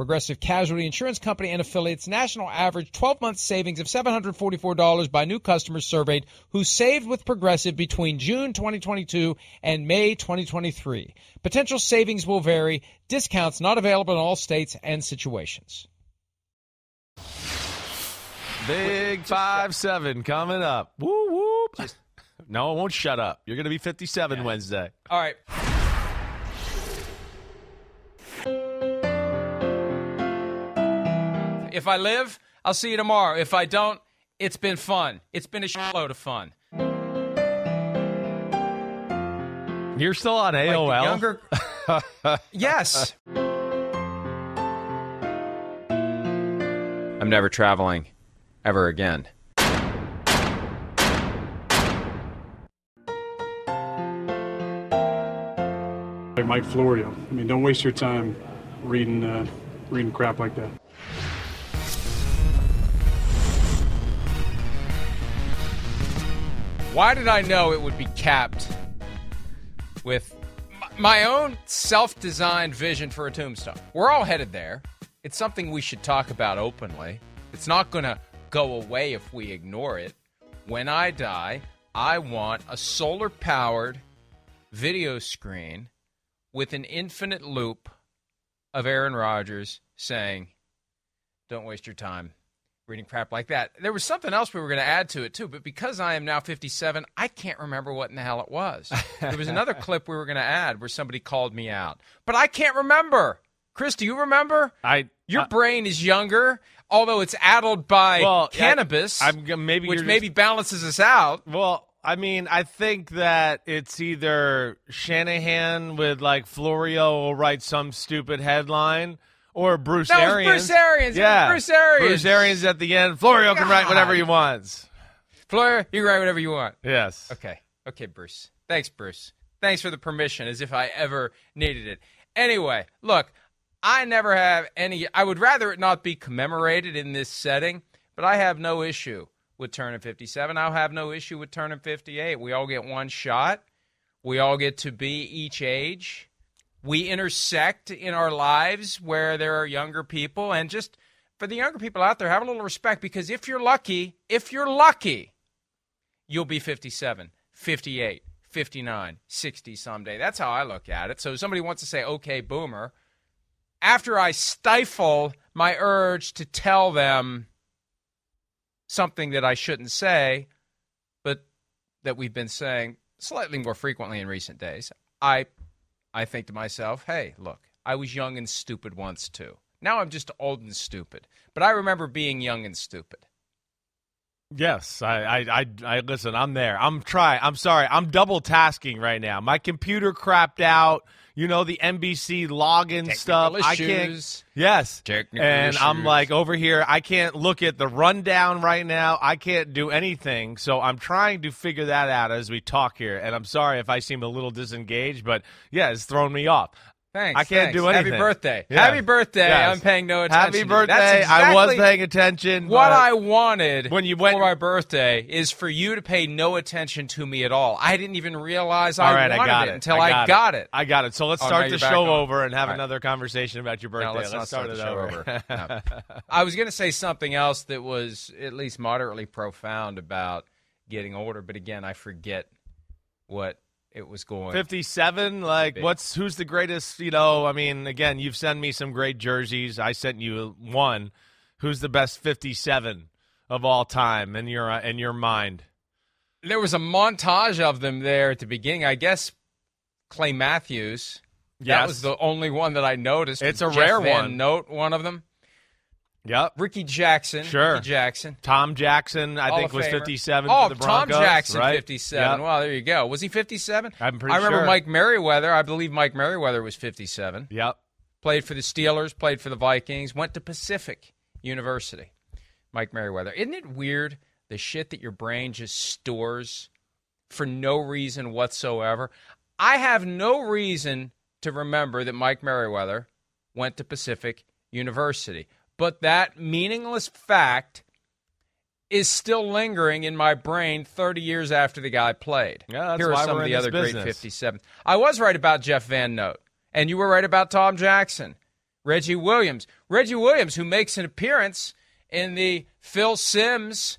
Progressive Casualty Insurance Company and affiliates national average 12 month savings of $744 by new customers surveyed who saved with Progressive between June 2022 and May 2023. Potential savings will vary. Discounts not available in all states and situations. Big five seven coming up. Woo whoop. no, I won't shut up. You're going to be 57 Wednesday. All right. If I live, I'll see you tomorrow. If I don't, it's been fun. It's been a shitload of fun. You're still on Like AOL. younger. yes. I'm never traveling ever again. Like Mike Florio. I mean, don't waste your time reading uh, reading crap like that. Why did I know it would be capped with my own self designed vision for a tombstone? We're all headed there. It's something we should talk about openly. It's not going to go away if we ignore it. When I die, I want a solar powered video screen with an infinite loop of Aaron Rodgers saying, Don't waste your time reading crap like that. There was something else we were going to add to it too, but because I am now 57, I can't remember what in the hell it was. there was another clip we were going to add where somebody called me out, but I can't remember. Chris, do you remember? I Your I- brain is younger, although it's addled by Well, cannabis, I'm maybe which maybe just- balances us out. Well, I mean, I think that it's either Shanahan with like Florio will write some stupid headline, or Bruce That Arians. Bruce Arians. Yeah, Bruce Arians. Bruce Arians at the end. Florio can write whatever he wants. Fleur, you can write whatever you want. Yes. Okay. Okay, Bruce. Thanks, Bruce. Thanks for the permission, as if I ever needed it. Anyway, look, I never have any. I would rather it not be commemorated in this setting, but I have no issue with turning 57. I'll have no issue with turning 58. We all get one shot. We all get to be each age. We intersect in our lives where there are younger people. And just for the younger people out there, have a little respect because if you're lucky, if you're lucky, you'll be 57, 58, 59, 60 someday. That's how I look at it. So somebody wants to say, okay, boomer, after I stifle my urge to tell them something that I shouldn't say, but that we've been saying slightly more frequently in recent days, I I think to myself, hey, look, I was young and stupid once too. Now I'm just old and stupid. But I remember being young and stupid. Yes, I, I, I, I, listen. I'm there. I'm trying. I'm sorry. I'm double tasking right now. My computer crapped out. You know the NBC login stuff. I can't. Yes, Technical and I'm like over here. I can't look at the rundown right now. I can't do anything. So I'm trying to figure that out as we talk here. And I'm sorry if I seem a little disengaged, but yeah, it's thrown me off. Thanks. I can't thanks. do anything. Happy birthday. Yeah. Happy birthday. Yes. I'm paying no attention. Happy to you. birthday! That's I was paying attention. What I wanted When you went- for my birthday is for you to pay no attention to me at all. I didn't even realize I right, I wanted got it it until I I got, got it. it. I got it. So let's Oh, start the show over and have right. another conversation about your birthday. No, let's, not start, start it the show over. over. No. I was going to say something else that was at least moderately profound about getting older, but again, I forget what it was going. 57 like Big. what's who's the greatest you know i mean again you've sent me some great jerseys i sent you one who's the best 57 of all time in your uh, in your mind There was a montage of them there at the beginning. I guess Clay Matthews. That Yes. was the only one that I noticed. It's a Jeff rare Van one. Note one of them. Yep Ricky Jackson. Sure. Ricky Jackson. tom jackson i Hall think was 57 Oh, for the broncos Tom Jackson, right? 57. Yep. Well, there you go. Was he 57? I'm pretty I remember sure. Mike Merriweather. I believe Mike Merriweather was 57. yep Played for the Steelers, played for the Vikings, went to Pacific University. Mike Merriweather. Isn't it weird the shit that your brain just stores for no reason whatsoever? I have no reason to remember that Mike Merriweather went to Pacific University. But that meaningless fact is still lingering in my brain 30 years after the guy played. Yeah, that's Here are why some we're of the other great business. 57. I was right about Jeff Van Note, and you were right about Tom Jackson. Reggie Williams. Reggie Williams, who makes an appearance in the Phil Simms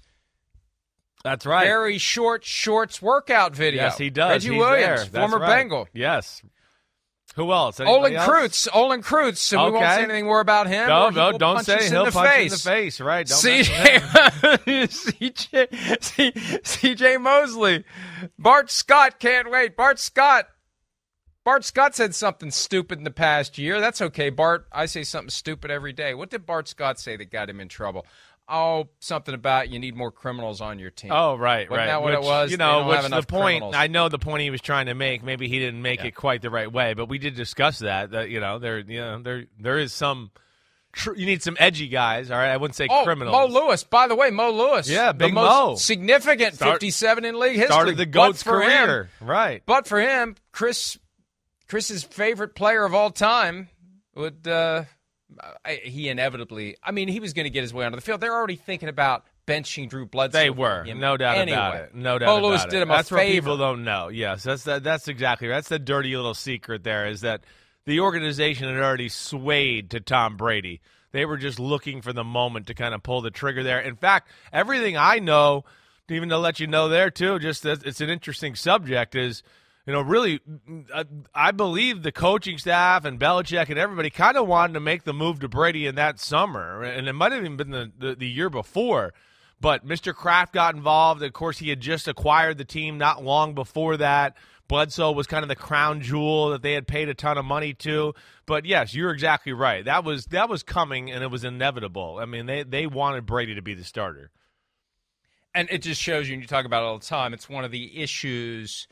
that's right very short shorts workout video. yes he does Reggie He's Williams. Former right. Bengal. yes who else Olin Anybody else? Kreutz, Olin Kreutz, and we won't say anything more about him. no no don't say he'll the punch face. in the face right don't mess with him. CJ, CJ, CJ Mosley, Bart Scott can't wait. Bart Scott, Bart Scott said something stupid in the past year. That's okay, Bart. I say something stupid every day. What did Bart Scott say that got him in trouble? Oh, something about you need more criminals on your team. Oh, right, Wasn't right. that what it was? You know, which the point. criminals. I know the point he was trying to make. Maybe he didn't make Yeah. it quite the right way, but we did discuss that. That you know, there, you know, there, there is some. Tr- you need some edgy guys. All right, I wouldn't say Oh, criminals. Mo Lewis. By the way, Mo Lewis. Yeah, Big the most Mo. significant Start- 57 in league history. started the goat's for him- career. right. But for him, Chris, Chris's favorite player of all time would uh, I, he inevitably. I mean, he was going to get his way onto the field. They're already thinking about benching Drew Bledsoe. They were, him no doubt anyway. about it. No doubt about Lewis it. did him that's a what favor. people don't know. Yes, that's that, that's exactly that's the dirty little secret. There is that the organization had already swayed to Tom Brady. They were just looking for the moment to kind of pull the trigger there. In fact, everything I know, even to let you know there too, just that it's an interesting subject is. You know, really, I, I believe the coaching staff and Belichick and everybody kind of wanted to make the move to Brady in that summer, and it might have even been the, the, the year before. But Mr. Kraft got involved. Of course, he had just acquired the team not long before that. Bledsoe was kind of the crown jewel that they had paid a ton of money to. But yes, you're exactly right. That was that was coming and it was inevitable. I mean, they they wanted Brady to be the starter. and it just shows you, and you talk about it all the time, it's one of the issues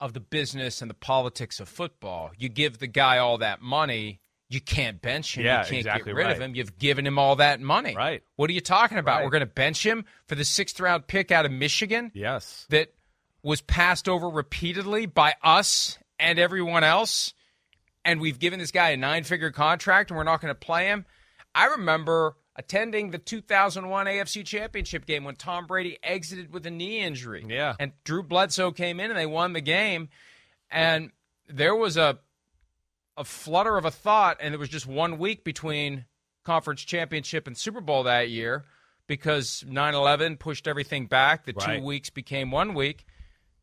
of the business and the politics of football. You give the guy all that money, you can't bench him. Yeah, you can't exactly get rid of him. You've given him all that money. Right. What are you talking about? Right. We're going to bench him for the sixth round pick out of Michigan Yes. that was passed over repeatedly by us and everyone else. And we've given this guy a nine figure contract and we're not going to play him. I remember attending the 2001 AFC Championship game when Tom Brady exited with a knee injury. Yeah. And Drew Bledsoe came in and they won the game. And there was a a flutter of a thought, and it was just one week between conference championship and Super Bowl that year because 9 11 pushed everything back. The Right. two weeks became one week.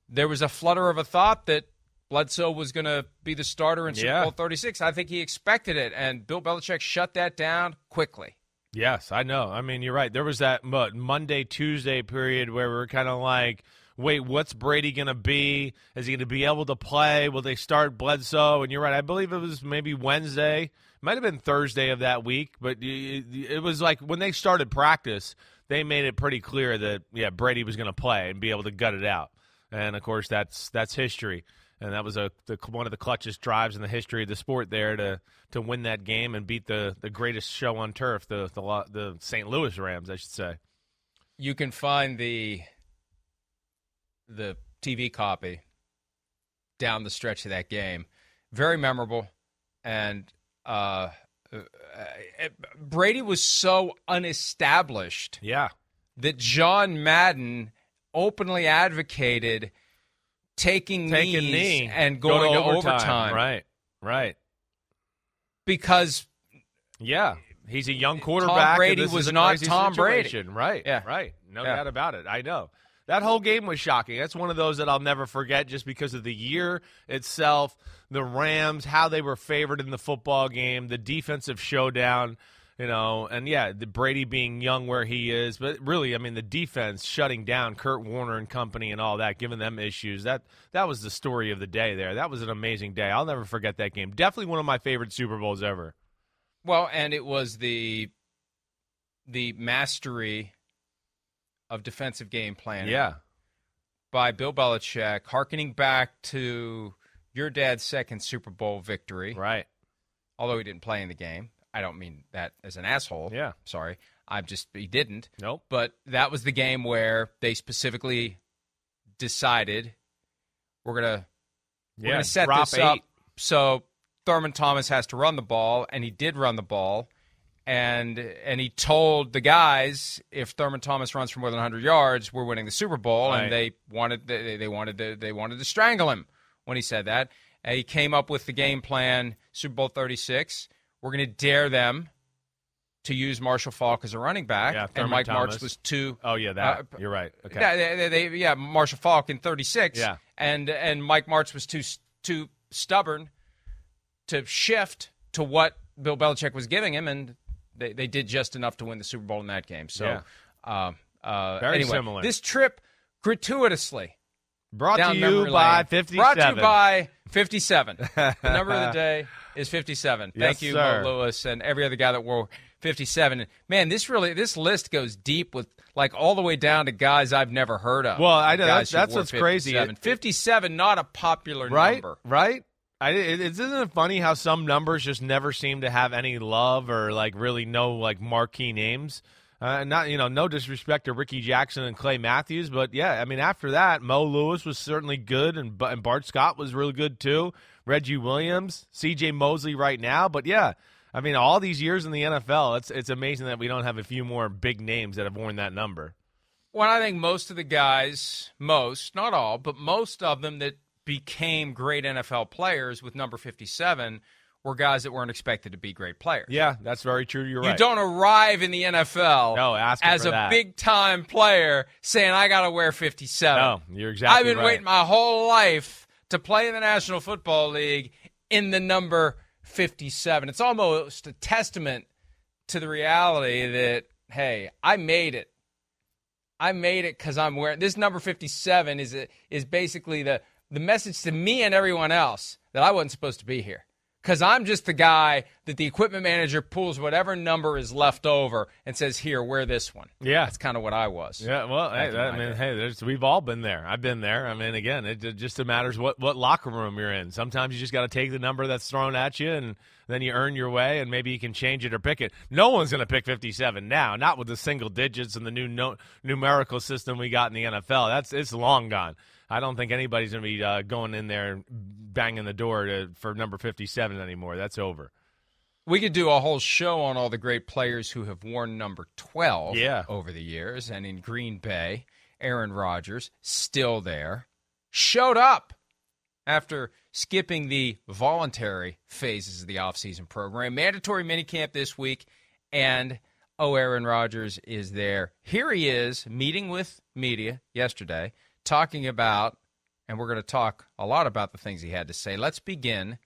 There was a flutter of a thought that Bledsoe was going to be the starter in Super Yeah. Bowl 36. I think he expected it, and Bill Belichick shut that down quickly. Yes, I know. I mean, you're right. There was that Monday, Tuesday period where we were kind of like, wait, what's Brady going to be? Is he going to be able to play? Will they start Bledsoe? And you're right. I believe it was maybe Wednesday. Might have been Thursday of that week, but it was like when they started practice, they made it pretty clear that yeah, Brady was going to play and be able to gut it out. And of course, that's that's history. And that was a the, one of the clutchest drives in the history of the sport there to to win that game and beat the, the greatest show on turf, the the the St. Louis Rams, I should say. You can find the the TV copy down the stretch of that game. Very memorable, and uh, uh, Brady was so unestablished Yeah. that John Madden openly advocated taking, Take a knees knee and going Go to overtime, Right. Right. because Yeah. He's a young quarterback. and Brady this was not Tom Brady. Right. Yeah. Right. No Yeah. doubt about it. I know. That whole game was shocking. That's one of those that I'll never forget just because of the year itself, the Rams, how they were favored in the football game, the defensive showdown, you know, and yeah, the Brady being young where he is, but really, I mean, the defense shutting down Kurt Warner and company and all that, giving them issues. That that was the story of the day there. That was an amazing day. I'll never forget that game. Definitely one of my favorite Super Bowls ever. well, and it was the the mastery of defensive game planning. Yeah. by Bill Belichick, harkening back to your dad's second Super Bowl victory. Right. Although he didn't play in the game. I don't mean that as an asshole. Yeah. Sorry. I'm just, he didn't. Nope. But that was the game where they specifically decided we're going to we're Yeah. to set this eight. up so Thurman Thomas has to run the ball, and he did run the ball, and and he told the guys if Thurman Thomas runs for more than 100 yards, we're winning the Super Bowl, Right. and they wanted they, they wanted to, they wanted to strangle him when he said that. And he came up with the game plan, Super Bowl 36. We're going to dare them to use Marshall Faulk as a running back, Yeah, and Mike Thomas. Martz was too. Oh yeah, that Uh, you're right. Okay. Yeah, they, they, they- yeah, Marshall Faulk in 36. Yeah. and and Mike Martz was too too stubborn to shift to what Bill Belichick was giving him, and they, they did just enough to win the Super Bowl in that game. So, Yeah. uh, uh, Very anyway, similar. This trip gratuitously Brought to you by lane. 57. Brought to you by 57. the number of the day is 57. Yes, Thank you, sir. Mo Lewis, and every other guy that wore 57. Man, this really this list goes deep with like all the way down to guys I've never heard of. Well, I know, that's- that's what's crazy. 57. 57, not a popular right? number. Right? I, it, it- isn't it funny how some numbers just never seem to have any love or like really no like marquee names? Uh, not you know, no disrespect to Ricky Jackson and Clay Matthews, but yeah, I mean after that, Mo Lewis was certainly good, and, and Bart Scott was really good too. Reggie Williams, C.J. Mosley right now, but yeah, I mean all these years in the NFL, it's it's amazing that we don't have a few more big names that have worn that number. Well, I think most of the guys, most, not all, but most of them that became great NFL players with number 57 were guys that weren't expected to be great players. Yeah, that's very true. You're You right. don't arrive in the NFL No, as a that. big time player saying, I got to wear 57. No, you're exactly I've been right. waiting my whole life to play in the National Football League in the number 57. It's almost a testament to the reality that, hey, I made it. I made it because I'm wearing this number 57 is is basically the the message to me and everyone else that I wasn't supposed to be here because I'm just the guy that the equipment manager pulls whatever number is left over and says, "Here, wear this one." Yeah. that's kind of what I was. Yeah, well, hey, that, I mean, hey, there's, we've all been there. I've been there. I mean, again, it, it just matters what, what locker room you're in. Sometimes you just got to take the number that's thrown at you, and then you earn your way, and maybe you can change it or pick it. No one's going to pick 57 now, not with the single digits and the new no, numerical system we got in the NFL. That's it's long gone. I don't think anybody's going to be uh, going in there banging the door to, for number 57 anymore. That's over. We could do a whole show on all the great players who have worn number 12 Yeah. over the years. And in Green Bay, Aaron Rodgers, still there, showed up after skipping the voluntary phases of the offseason program. Mandatory minicamp this week. And, oh, Aaron Rodgers is there. Here he is meeting with media yesterday, talking about, and we're going to talk a lot about the things he had to say. Let's begin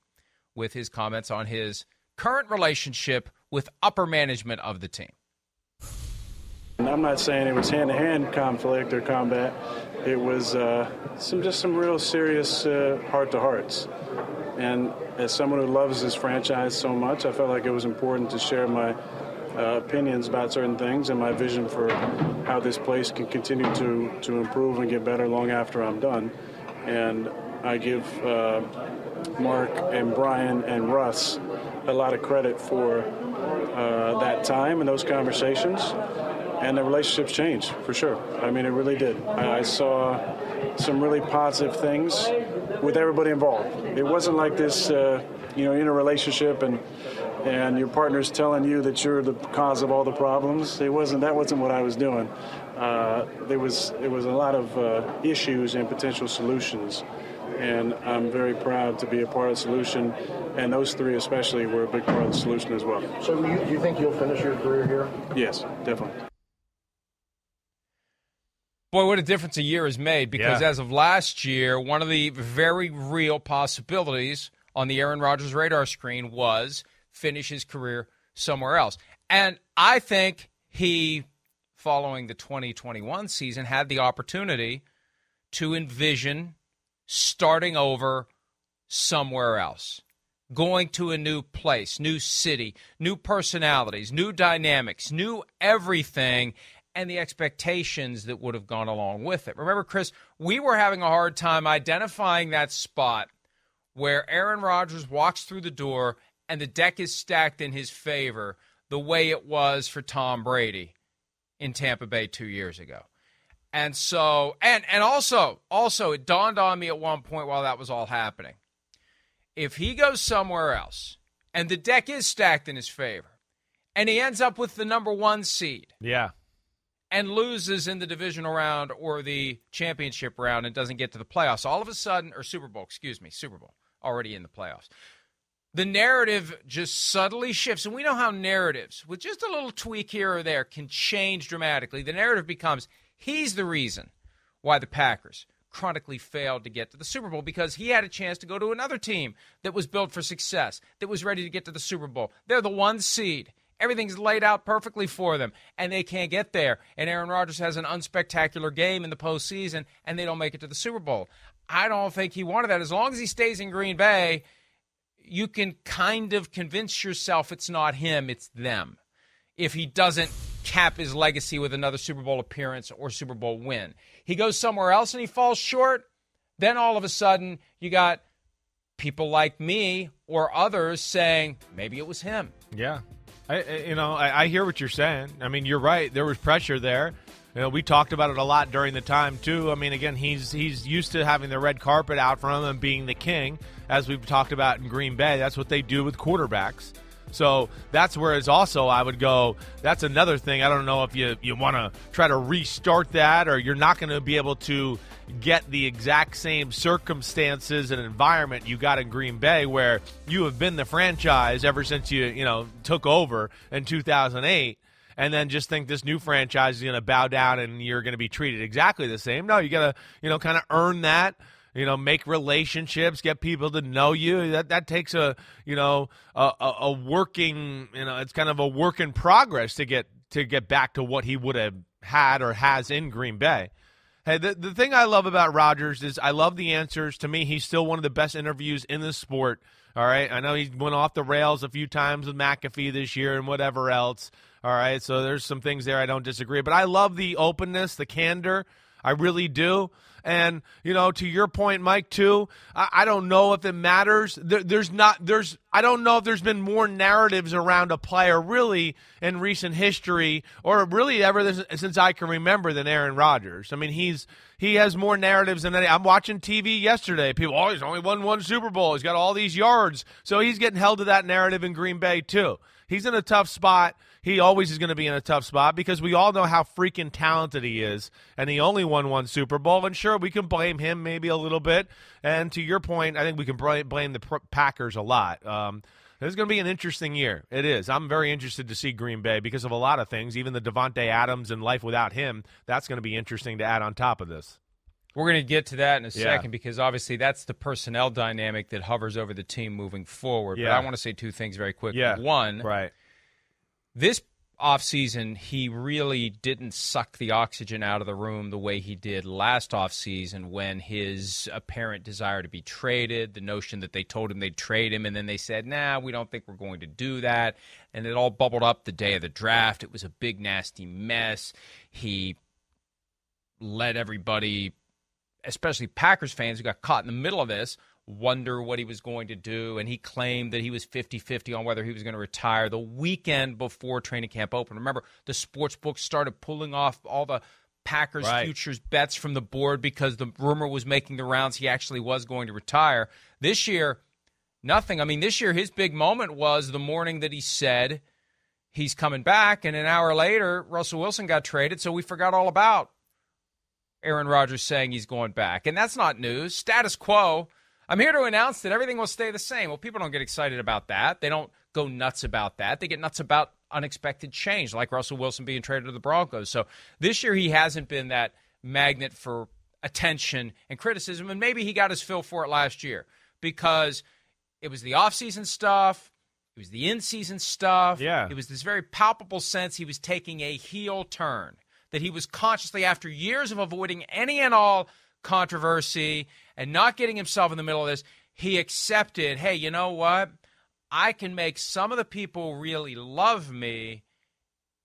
with his comments on his current relationship with upper management of the team. I'm not saying it was hand-to-hand conflict or combat. It was uh, some just some real serious uh, heart-to-hearts. And as someone who loves this franchise so much, I felt like it was important to share my uh, opinions about certain things and my vision for how this place can continue to to improve and get better long after I'm done. And I give uh, Mark and Brian and Russ a lot of credit for uh, that time and those conversations and the relationships changed for sure. I mean, it really did. I, saw some really positive things with everybody involved. It wasn't like this, uh, you know, in a relationship and and your partner's telling you that you're the cause of all the problems. It wasn't that wasn't what I was doing. Uh, there was there was a lot of uh, issues and potential solutions, and I'm very proud to be a part of the solution. And those three, especially, were a big part of the solution as well. So, you, you think you'll finish your career here? Yes, definitely. Boy, what a difference a year has made because Yeah. as of last year, one of the very real possibilities on the Aaron Rodgers radar screen was finish his career somewhere else. And I think he, following the 2021 season, had the opportunity to envision starting over somewhere else, going to a new place, new city, new personalities, new dynamics, new everything, and the expectations that would have gone along with it. Remember, Chris, we were having a hard time identifying that spot where Aaron Rodgers walks through the door and the deck is stacked in his favor the way it was for Tom Brady in Tampa Bay 2 years ago. And so and and also also it dawned on me at one point while that was all happening. If he goes somewhere else and the deck is stacked in his favor and he ends up with the number 1 seed Yeah. and loses in the divisional round or the championship round and doesn't get to the playoffs, all of a sudden, or Super Bowl, excuse me, Super Bowl, already in the playoffs. The narrative just subtly shifts. And we know how narratives, with just a little tweak here or there, can change dramatically. The narrative becomes he's the reason why the Packers chronically failed to get to the Super Bowl because he had a chance to go to another team that was built for success, that was ready to get to the Super Bowl. They're the one seed. Everything's laid out perfectly for them, and they can't get there. And Aaron Rodgers has an unspectacular game in the postseason, and they don't make it to the Super Bowl. I don't think he wanted that. As long as he stays in Green Bay, you can kind of convince yourself it's not him, it's them. If he doesn't cap his legacy with another Super Bowl appearance or Super Bowl win, he goes somewhere else and he falls short, then all of a sudden you got people like me or others saying maybe it was him. Yeah, I, you know, I, I hear what you're saying. I mean, you're right. There was pressure there. You know, we talked about it a lot during the time too. I mean, again, he's he's used to having the red carpet out for him and being the king, as we've talked about in Green Bay. That's what they do with quarterbacks. So that's where it's also I would go. That's another thing. I don't know if you you want to try to restart that, or you're not going to be able to get the exact same circumstances and environment you got in Green Bay, where you have been the franchise ever since you you know took over in 2008 and then just think this new franchise is going to bow down and you're going to be treated exactly the same. No, you got to, you know, kind of earn that. You know, make relationships, get people to know you. That that takes a, you know, a, a, a working, you know, it's kind of a work in progress to get to get back to what he would have had or has in Green Bay. Hey, the, the thing I love about Rodgers is I love the answers. To me, he's still one of the best interviews in the sport. All right. I know he went off the rails a few times with McAfee this year and whatever else. All right. So there's some things there I don't disagree. But I love the openness, the candor. I really do. And, you know, to your point, Mike, too, I, I don't know if it matters. There, there's not, there's, I don't know if there's been more narratives around a player really in recent history or really ever this, since I can remember than Aaron Rodgers. I mean, he's, he has more narratives than any. I'm watching TV yesterday. People, oh, he's only won one Super Bowl. He's got all these yards. So he's getting held to that narrative in Green Bay, too. He's in a tough spot. He always is going to be in a tough spot because we all know how freaking talented he is, and he only won one Super Bowl. And sure, we can blame him maybe a little bit. And to your point, I think we can blame the Packers a lot. Um, is going to be an interesting year. It is. I'm very interested to see Green Bay because of a lot of things, even the Davante Adams and life without him. That's going to be interesting to add on top of this. We're going to get to that in a Yeah. second because obviously that's the personnel dynamic that hovers over the team moving forward. But Yeah. I want to say two things very quickly. Yeah. One, Right. This offseason, he really didn't suck the oxygen out of the room the way he did last offseason when his apparent desire to be traded, the notion that they told him they'd trade him, and then they said, nah, we don't think we're going to do that. And it all bubbled up the day of the draft. It was a big, nasty mess. He let everybody, especially Packers fans who got caught in the middle of this, wonder what he was going to do. And he claimed that he was 50 50 on whether he was going to retire the weekend before training camp opened. Remember, the sports books started pulling off all the Packers Right. futures bets from the board because the rumor was making the rounds he actually was going to retire. This year, nothing. I mean, this year his big moment was the morning that he said he's coming back, and an hour later, Russell Wilson got traded, so we forgot all about Aaron Rodgers saying he's going back. And that's not news. Status quo. I'm here to announce that everything will stay the same. Well, people don't get excited about that. They don't go nuts about that. They get nuts about unexpected change, like Russell Wilson being traded to the Broncos. So this year he hasn't been that magnet for attention and criticism, and maybe he got his fill for it last year because it was the offseason stuff. It was the in-season stuff. Yeah. It was this very palpable sense he was taking a heel turn. That he was consciously, after years of avoiding any and all controversy and not getting himself in the middle of this, he accepted, hey, you know what? I can make some of the people really love me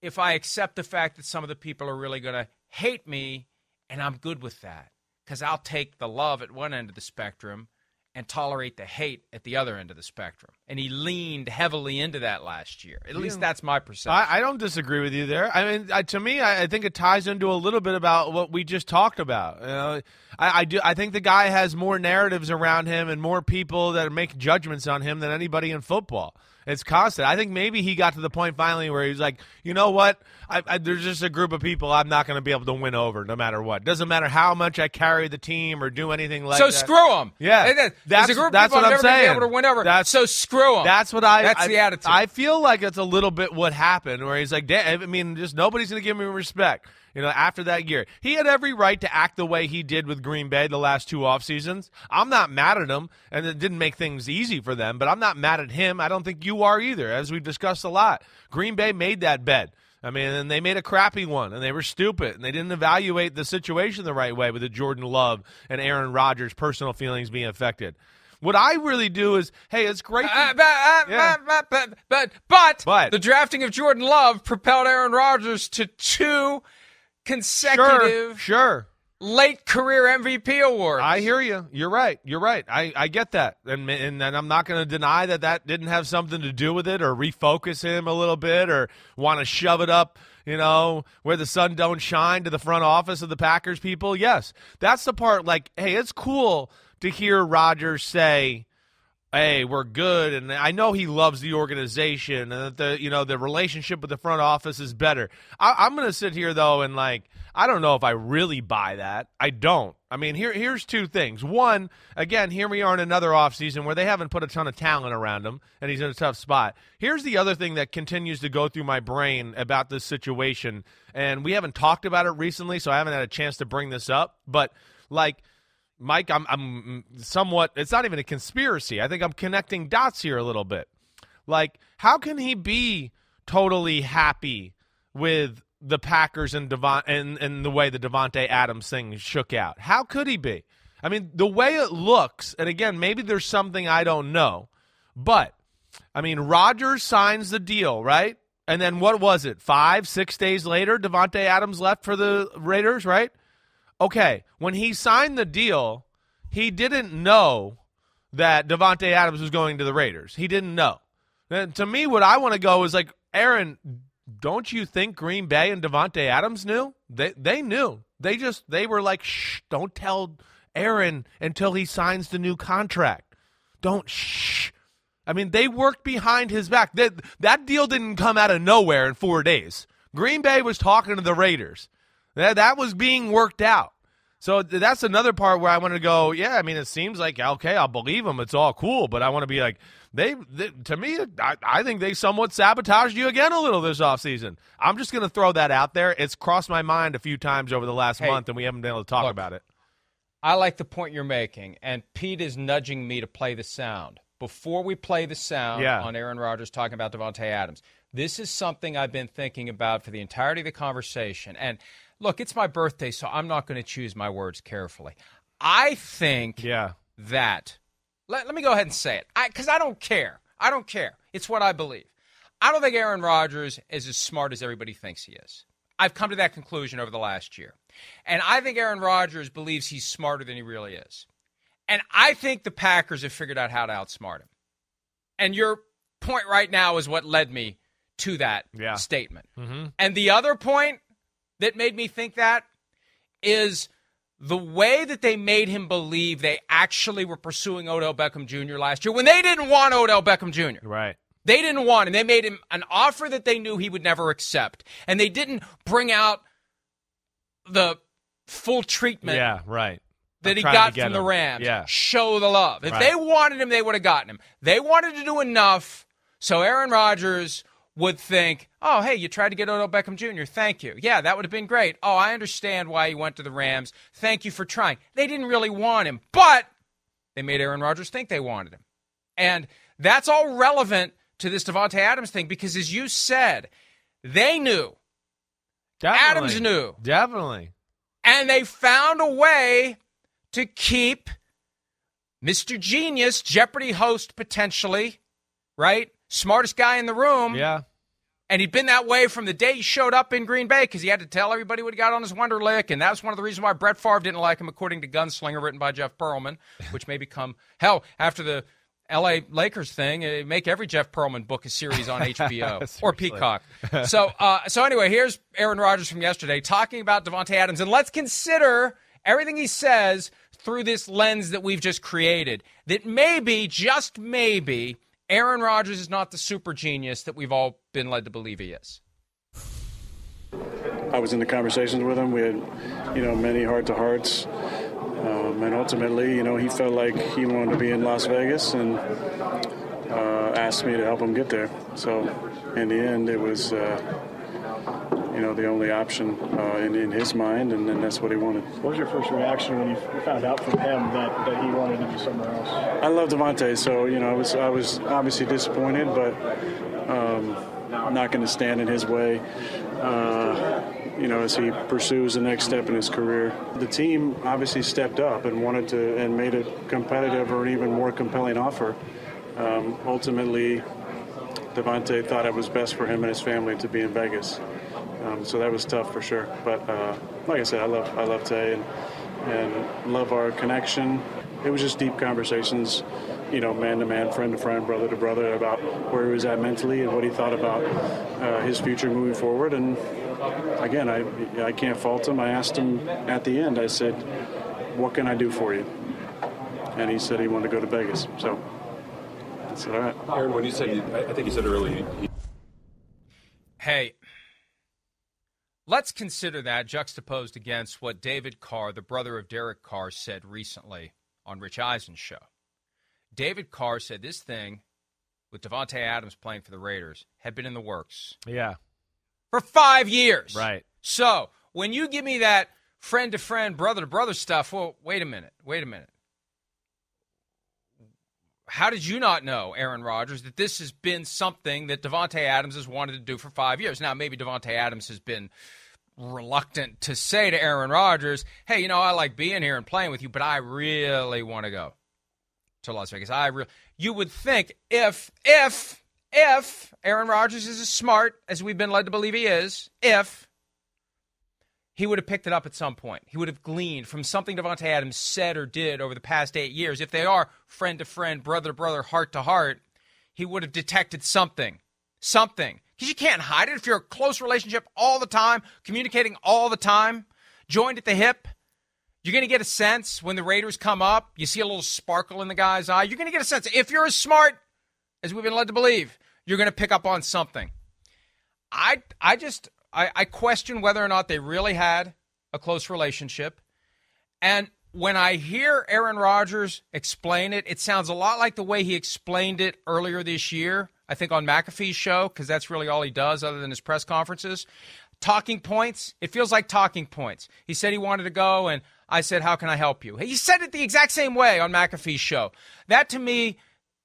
if I accept the fact that some of the people are really going to hate me, and I'm good with that because I'll take the love at one end of the spectrum and tolerate the hate at the other end of the spectrum. And he leaned heavily into that last year. At least that's my perception. I, I don't disagree with you there. I mean, I, to me, I, I think it ties into a little bit about what we just talked about. You know, I, I do. I think the guy has more narratives around him and more people that make judgments on him than anybody in football. It's constant. I think maybe he got to the point finally where he's like, you know what? I, I, there's just a group of people I'm not going to be able to win over, no matter what. Doesn't matter how much I carry the team or do anything like so that. So screw them. Yeah, There's that's a group of that's people what I'm saying. Able to win over. That's so screw them. That's what I. That's I- the attitude. I feel like it's a little bit what happened, where he's like, "Damn, I mean, just nobody's going to give me respect. You know, after that year, he had every right to act the way he did with Green Bay the last two off seasons. I'm not mad at him, and it didn't make things easy for them. But I'm not mad at him. I don't think you are either, as we've discussed a lot. Green Bay made that bet. I mean, and they made a crappy one, and they were stupid, and they didn't evaluate the situation the right way with the Jordan Love and Aaron Rodgers' personal feelings being affected. What I really do is, hey, it's great. to- Uh, but, uh, Yeah. but, but, but, but, the drafting of Jordan Love propelled Aaron Rodgers to two consecutive sure. late career MVP awards. I hear you. You're right. You're right. I, I get that, and and, and I'm not going to deny that that didn't have something to do with it, or refocus him a little bit, or want to shove it up, you know, where the sun don't shine to the front office of the Packers people. Yes, that's the part. Like, hey, it's cool to hear Rodgers say. Hey, we're good, and I know he loves the organization, and that the you know the relationship with the front office is better. I, I'm going to sit here though, and like I don't know if I really buy that. I don't. I mean, here here's two things. One, again, here we are in another offseason where they haven't put a ton of talent around him, and he's in a tough spot. Here's the other thing that continues to go through my brain about this situation, and we haven't talked about it recently, so I haven't had a chance to bring this up, but like. Mike, I'm, I'm somewhat, it's not even a conspiracy. I think I'm connecting dots here a little bit. Like, how can he be totally happy with the Packers and Devon and, and the way the Davante Adams thing shook out? How could he be? I mean, the way it looks, and again, maybe there's something I don't know, but I mean, Rodgers signs the deal, right? And then what was it? Five, six days later, Davante Adams left for the Raiders, right? Okay, when he signed the deal, he didn't know that Davante Adams was going to the Raiders. He didn't know. And to me, what I want to go is like, Aaron, don't you think Green Bay and Davante Adams knew? They they knew. They just they were like, shh, don't tell Aaron until he signs the new contract. Don't shh. I mean, they worked behind his back. That that deal didn't come out of nowhere in four days. Green Bay was talking to the Raiders. That that was being worked out. So that's another part where I want to go. Yeah, I mean, it seems like okay, I'll believe them. It's all cool, but I want to be like they. they to me, I, I think they somewhat sabotaged you again a little this offseason. I'm just going to throw that out there. It's crossed my mind a few times over the last Hey, month, and we haven't been able to talk look, about it. I like the point you're making, and Pete is nudging me to play the sound. Before we play the sound Yeah. on Aaron Rodgers talking about Davante Adams, this is something I've been thinking about for the entirety of the conversation. And look, it's my birthday, so I'm not going to choose my words carefully. I think Yeah. that let, let me go ahead and say it. Because I, don't care. I don't care. It's what i believe. I don't think aaron rodgers is as smart as everybody thinks he is. I've come to that conclusion over the last year. And i think aaron rodgers believes he's smarter than he really is. And i think the packers have figured out how to outsmart him. And your point right now is what led me to that Yeah. statement. Mm-hmm. And the other point that made me think that is the way that they made him believe they actually were pursuing Odell Beckham Jr. last year when they didn't want Odell Beckham Jr. Right. They didn't want him. They made him an offer that they knew he would never accept. And they didn't bring out the full treatment Yeah, right. that I'm he got from the him. Rams. Yeah. Show the love. If Right. they wanted him, they would have gotten him. They wanted to do enough so Aaron Rodgers would think, oh, hey, you tried to get Odell Beckham Jr. Thank you. Yeah, that would have been great. Oh, I understand why he went to the Rams. Thank you for trying. They didn't really want him, but they made Aaron Rodgers think they wanted him. And that's all relevant to this Davante Adams thing because, as you said, they knew Definitely. Adams knew. Definitely. and they found a way to keep Mr. Genius, Jeopardy host potentially, right? Smartest guy in the room. Yeah. And he'd been that way from the day he showed up in Green Bay because he had to tell everybody what he got on his Wonderlic. And that was one of the reasons why Brett Favre didn't like him, according to Gunslinger, written by Jeff Pearlman, which may become, hell, after the LA Lakers thing, uh, make every Jeff Pearlman book a series on HBO or Peacock. so, uh, so anyway, here's Aaron Rodgers from yesterday talking about Davante Adams, and let's consider everything he says through this lens that we've just created. That maybe, just maybe, Aaron Rodgers is not the super genius that we've all been led to believe he is. I was in the conversations with him. We had, you know, many heart to hearts. Um, and ultimately, you know, he felt like he wanted to be in Las Vegas and uh, asked me to help him get there. So, in the end, it was, uh, you know, the only option uh, in, in his mind, and, and that's what he wanted. What was your first reaction when you found out from him that, that he wanted to be somewhere else? I love Davante, so you know I was I was obviously disappointed, but um, I'm not going to stand in his way. Uh, you know, as he pursues the next step in his career, the team obviously stepped up and wanted to and made a competitive or an even more compelling offer. Um, ultimately, Davante thought it was best for him and his family to be in Vegas. Um, so that was tough for sure. But uh, like I said, I love I love Tay and, and love our connection. It was just deep conversations, you know, man to man, friend to friend, brother to brother, about where he was at mentally and what he thought about uh, his future moving forward. And again, I I can't fault him. I asked him at the end. I said, "What can I do for you?" And he said he wanted to go to Vegas. So I said, "All right." Aaron, when you said, you, I I think you said earlier, you, Hey, let's consider that juxtaposed against what David Carr, the brother of Derek Carr, said recently on Rich Eisen's show. David Carr said this thing with Davante Adams playing for the Raiders had been in the works Yeah. for five years. Right. So when you give me that friend to friend, brother to brother stuff, well, wait a minute. Wait a minute. How did you not know, Aaron Rodgers, that this has been something that Davante Adams has wanted to do for five years? Now, maybe Davante Adams has been reluctant to say to Aaron Rodgers, hey, you know, I like being here and playing with you, but I really want to go to Las Vegas. I re- you would think if if if Aaron Rodgers is as smart as we've been led to believe he is, if he would have picked it up at some point. He would have gleaned from something Davante Adams said or did over the past eight years. If they are friend to friend, brother to brother, heart to heart, he would have detected something. Something. Because you can't hide it if you're a close relationship all the time, communicating all the time, joined at the hip. You're going to get a sense when the Raiders come up, you see a little sparkle in the guy's eye. You're going to get a sense. If you're as smart as we've been led to believe, you're going to pick up on something. I, I just, I, I question whether or not they really had a close relationship. And when I hear Aaron Rodgers explain it, it sounds a lot like the way he explained it earlier this year, I think on McAfee's show, because that's really all he does other than his press conferences. Talking points, it feels like talking points. He said he wanted to go, and I said, How can I help you? He said it the exact same way on McAfee's show. That to me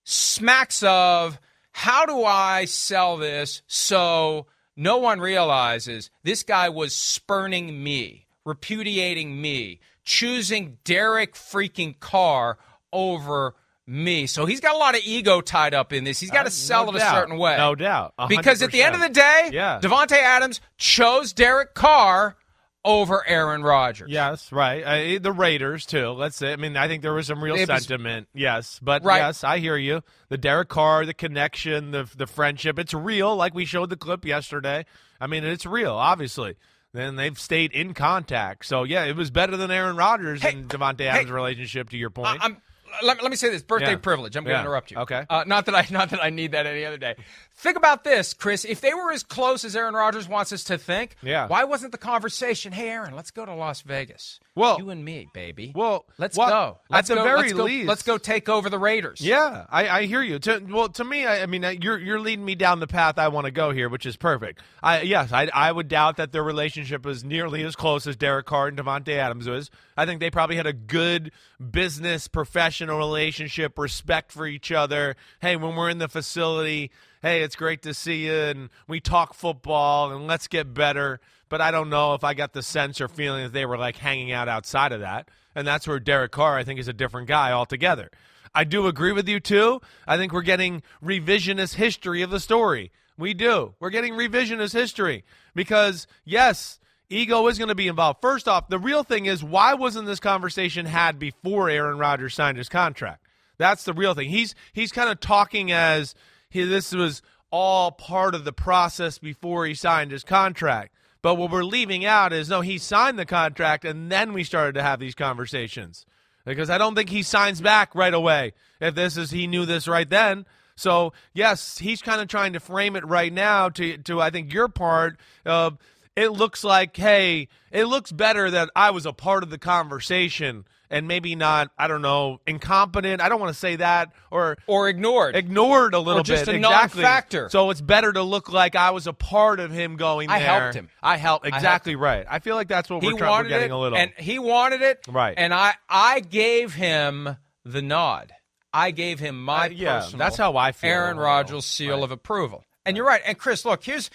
smacks of how do I sell this so no one realizes this guy was spurning me, repudiating me, choosing Derek freaking Carr over me. So he's got a lot of ego tied up in this. He's got to Uh, sell no it a certain way. No doubt. A Because at the end of the day, Yeah. Davante Adams chose Derek Carr over Aaron Rodgers. Yes, right. Uh, the Raiders too. Let's say. I mean, I think there was some real was- sentiment. yes, but Right. yes, I hear you. The Derek Carr, the connection, the the friendship. It's real. Like we showed the clip yesterday. I mean, it's real. Obviously, then they've stayed in contact. So yeah, it was better than Aaron Rodgers Hey, and Davante hey, Adams' relationship. To your point, I- I'm, let, let me say this birthday Yeah. privilege. I'm going to Yeah. interrupt you. Okay. Uh, not that I not that I need that any other day. Think about this, Chris. If they were as close as Aaron Rodgers wants us to think, Yeah. why wasn't the conversation? Hey, Aaron, let's go to Las Vegas. Well- you and me, baby. Well, let's well, go. at Let's the go, very let's go, least- let's go take over the Raiders. Yeah, I, I hear you. To, well, to me, I, I mean, uh, you're you're leading me down the path I want to go here, which is perfect. I yes, I, I would doubt that their relationship is nearly as close as Derek Carr and Davante Adams was. I think they probably had a good business professional relationship, respect for each other. Hey, when we're in the facility, hey, it's great to see you, and we talk football, and let's get better. But I don't know if I got the sense or feeling that they were like hanging out outside of that. And that's where Derek Carr, I think, is a different guy altogether. I do agree with you too. I think we're getting revisionist history of the story. We do. We're getting revisionist history because yes, ego is going to be involved. First off, the real thing is why wasn't this conversation had before Aaron Rodgers signed his contract? That's the real thing. He's he's kind of talking as he, this was all part of the process before he signed his contract. But what we're leaving out is no, he signed the contract and then we started to have these conversations. Because I don't think he signs back right away if this is he knew this right then. So yes, he's kind of trying to frame it right now to to I think your part of it looks like hey, it looks better that I was a part of the conversation and maybe not I don't know incompetent. I don't want to say that or Or ignored. ignored a little Or just bit. a exactly. non-factor. So it's better to look like I was a part of him going I there. helped him. I helped. helped Exactly right. I feel like that's what he we're, trying, we're getting it, a little. and he wanted it, Right. And I, I gave him the nod. I gave him my Uh, yeah, personal that's how I feel. Aaron Rodgers seal Right. of approval. And you're right. And Chris, look, here's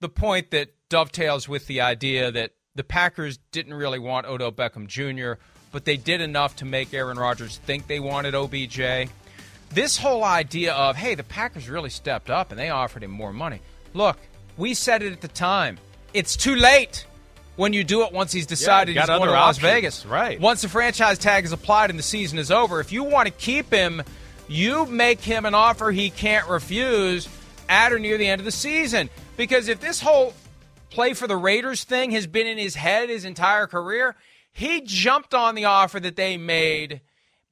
the point that dovetails with the idea that the Packers didn't really want Odell Beckham Jr., but they did enough to make Aaron Rodgers think they wanted OBJ. This whole idea of, hey, the Packers really stepped up and they offered him more money. Look, we said it at the time. It's too late when you do it once he's decided got he's going to Las options, Vegas. right. Once the franchise tag is applied and the season is over, if you want to keep him, you make him an offer he can't refuse at or near the end of the season. Because if this whole play for the Raiders thing has been in his head his entire career, he jumped on the offer that they made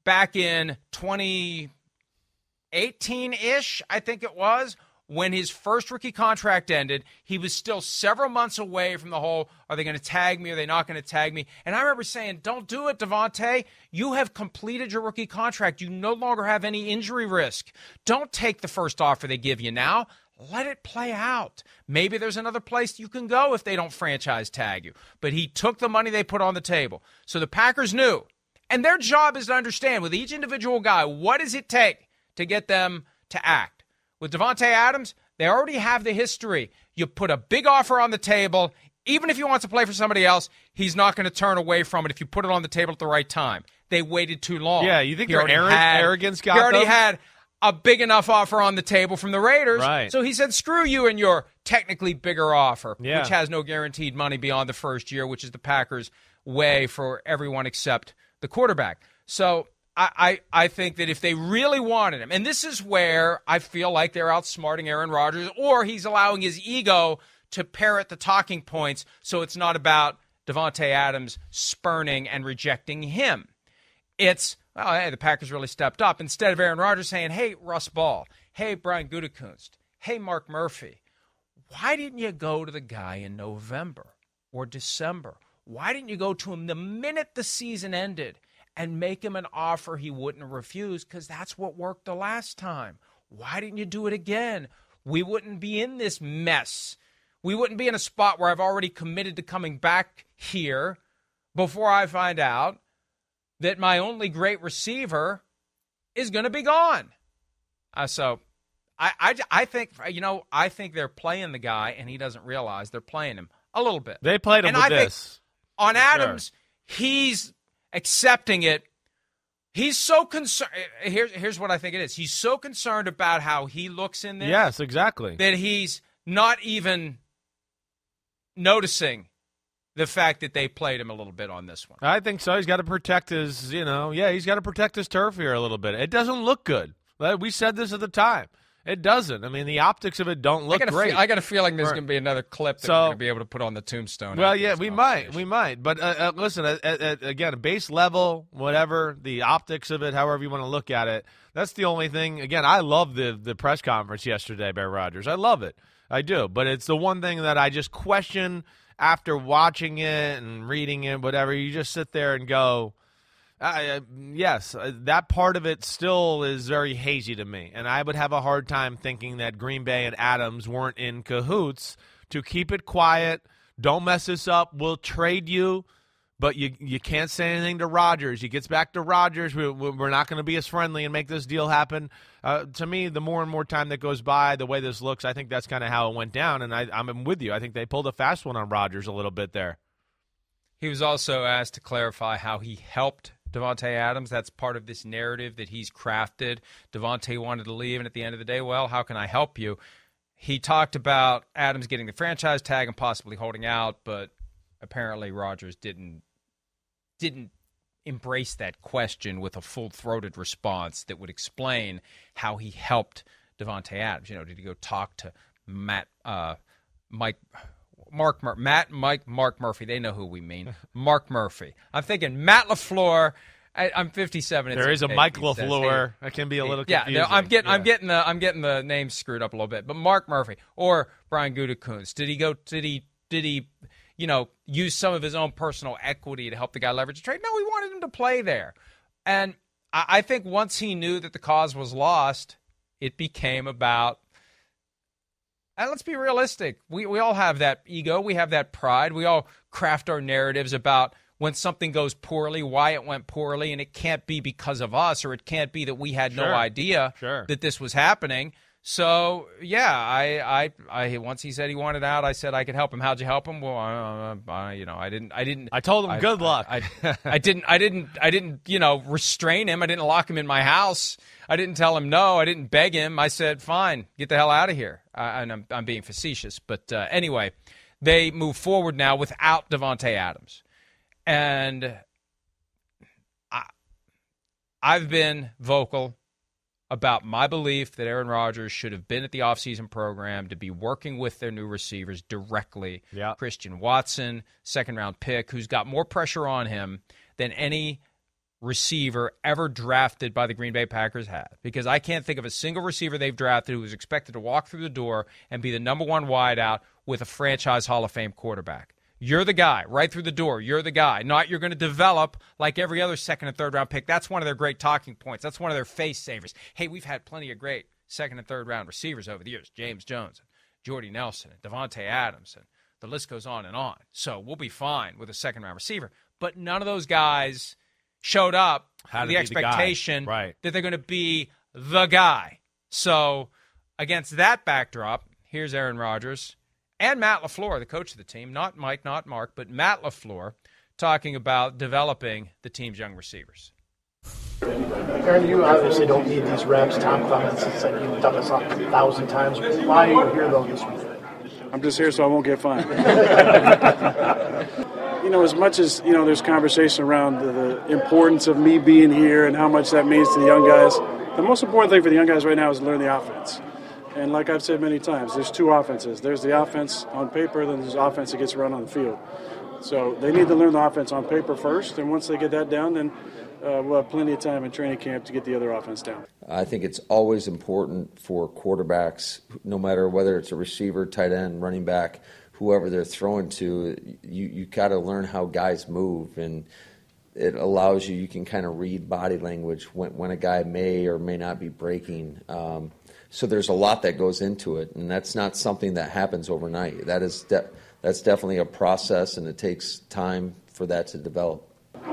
back in 2018 ish, I think it was. When his first rookie contract ended, he was still several months away from the whole are they going to tag me? Are they not going to tag me? And I remember saying, Don't do it, Davante. You have completed your rookie contract. You no longer have any injury risk. Don't take the first offer they give you now. Let it play out. Maybe there's another place you can go if they don't franchise tag you. But he took the money they put on the table. So the Packers knew. And their job is to understand with each individual guy, what does it take to get them to act? With Davante Adams, they already have the history. You put a big offer on the table. Even if he wants to play for somebody else, he's not going to turn away from it if you put it on the table at the right time. They waited too long. Yeah, you think He their already arrogance- had- arrogance got He already them? had a big enough offer on the table from the Raiders. Right. So he said, screw you and your technically bigger offer, Yeah. which has no guaranteed money beyond the first year, which is the Packers' way for everyone except the quarterback. So I, I, I think that if they really wanted him, and this is where I feel like they're outsmarting Aaron Rodgers, or he's allowing his ego to parrot the talking points so it's not about Davante Adams spurning and rejecting him. It's, well, hey, the Packers really stepped up. Instead of Aaron Rodgers saying, hey, Russ Ball, hey, Brian Gutekunst, hey, Mark Murphy, why didn't you go to the guy in November or December? Why didn't you go to him the minute the season ended and make him an offer he wouldn't refuse? Because that's what worked the last time. Why didn't you do it again? We wouldn't be in this mess. We wouldn't be in a spot where I've already committed to coming back here before I find out that my only great receiver is going to be gone. Uh, so I, I, I think, you know, I think they're playing the guy and he doesn't realize they're playing him a little bit. they played him and with I this. on Adams, he's accepting it. He's so concerned. Here's, here's what I think it is. He's so concerned about how he looks in there. Yes, exactly. that he's not even noticing the fact that they played him a little bit on this one. I think so. He's got to protect his, you know, yeah, he's got to protect his turf here a little bit. It doesn't look good. Uh, We said this at the time. It doesn't. I mean, the optics of it don't look I got, great. fe- I got a feeling there's going to be another clip that So- we're going to be able to put on the tombstone. Well, yeah, we might, we might. But uh, uh, listen, at, at, at, again, base level, whatever the optics of it, however you want to look at it, that's the only thing. Again, I love the the press conference yesterday, Bear Rodgers. I love it, I do. But it's the one thing that I just question after watching it and reading it, whatever. You just sit there and go. Uh, yes, that part of it still is very hazy to me, and I would have a hard time thinking that Green Bay and Adams weren't in cahoots to keep it quiet. Don't mess this up. We'll trade you, but you you can't say anything to Rodgers. He gets back to Rodgers. We, we're not going to be as friendly and make this deal happen. Uh, to me, the more and more time that goes by, the way this looks, I think that's kind of how it went down. And I, I'm with you. I think they pulled a fast one on Rodgers a little bit there. He was also asked to clarify how he helped Davante Adams. That's part of this narrative that he's crafted. Davante wanted to leave, and at the end of the day, well, how can I help you? He talked about Adams getting the franchise tag and possibly holding out, but apparently Rodgers didn't didn't embrace that question with a full-throated response that would explain how he helped Davante Adams. You know, did he go talk to Matt, uh, Mike, Mark, Mur- Matt, Mike, Mark Murphy? They know who we mean. Mark Murphy. I'm thinking Matt LaFleur. I, I'm 57. It's There is a Mike. LaFleur. That can be a little Yeah, confusing. I'm getting, I'm getting the, I'm getting the names screwed up a little bit. But Mark Murphy or Brian Gutekunst, did he go? Did he? Did he? You know, use some of his own personal equity to help the guy leverage a trade? No, we wanted him to play there. And I, I think once he knew that the cause was lost, it became about. And let's be realistic. We we all have that ego. We have that pride. We all craft our narratives about when something goes poorly, why it went poorly, and it can't be because of us, or it can't be that we had no idea Sure. that this was happening. So yeah, I, I, I once he said he wanted out, I said I could help him. How'd you help him? Well, I, I, you know, I didn't, I didn't. I told him, I- "Good luck." I, I, I didn't, I didn't, I didn't, you know, restrain him. I didn't lock him in my house. I didn't tell him no. I didn't beg him. I said, fine, get the hell out of here. I, and I'm, I'm being facetious, but uh, anyway, they move forward now without Davante Adams, and I, I've been vocal about my belief that Aaron Rodgers should have been at the offseason program to be working with their new receivers directly. Yeah. Christian Watson, second round pick, who's got more pressure on him than any receiver ever drafted by the Green Bay Packers had. Because I can't think of a single receiver they've drafted who was expected to walk through the door and be the number one wideout with a franchise Hall of Fame quarterback. You're the guy right through the door. You're the guy. Not you're going to develop like every other second and third round pick. That's one of their great talking points. That's one of their face savers. Hey, we've had plenty of great second and third round receivers over the years. James Jones, and Jordy Nelson, and Davante Adams, and the list goes on and on. So we'll be fine with a second round receiver. But none of those guys showed up the be the expectation Right. that they're going to be the guy. So against that backdrop, here's Aaron Rodgers and Matt LaFleur, the coach of the team, not Mike, not Mark, but Matt LaFleur, talking about developing the team's young receivers. Aaron, you obviously don't need these reps. Tom Clements has said you've done this a thousand times. Why are you here though this week? I'm just here so I won't get fined. you know, as much as you know, there's conversation around the, the importance of me being here and how much that means to the young guys. The most important thing for the young guys right now is to learn the offense. And like I've said many times, there's two offenses. There's the offense on paper, then there's the offense that gets run on the field. So they need to learn the offense on paper first, and once they get that down, then uh, we'll have plenty of time in training camp to get the other offense down. I think it's always important for quarterbacks, no matter whether it's a receiver, tight end, running back, whoever they're throwing to, you you got to learn how guys move, and it allows you. You can kind of read body language when when a guy may or may not be breaking. Um, so there's a lot that goes into it, and that's not something that happens overnight. That is de- that's definitely a process, and it takes time for that to develop.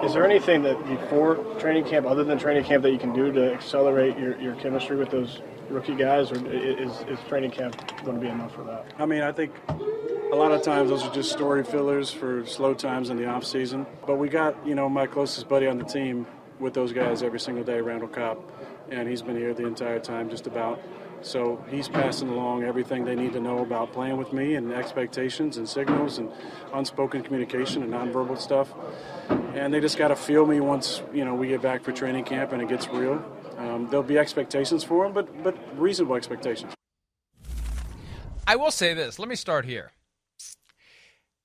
Is there anything that before training camp, other than training camp, that you can do to accelerate your, your chemistry with those rookie guys, or is, is training camp going to be enough for that? I mean, I think a lot of times those are just story fillers for slow times in the off season. But we got, you know, my closest buddy on the team with those guys every single day, Randall Cobb, and he's been here the entire time, just about. So he's passing along everything they need to know about playing with me and expectations and signals and unspoken communication and nonverbal stuff. And they just got to feel me once, you know, we get back for training camp and it gets real. Um, there'll be expectations for him, but but reasonable expectations. I will say this. Let me start here.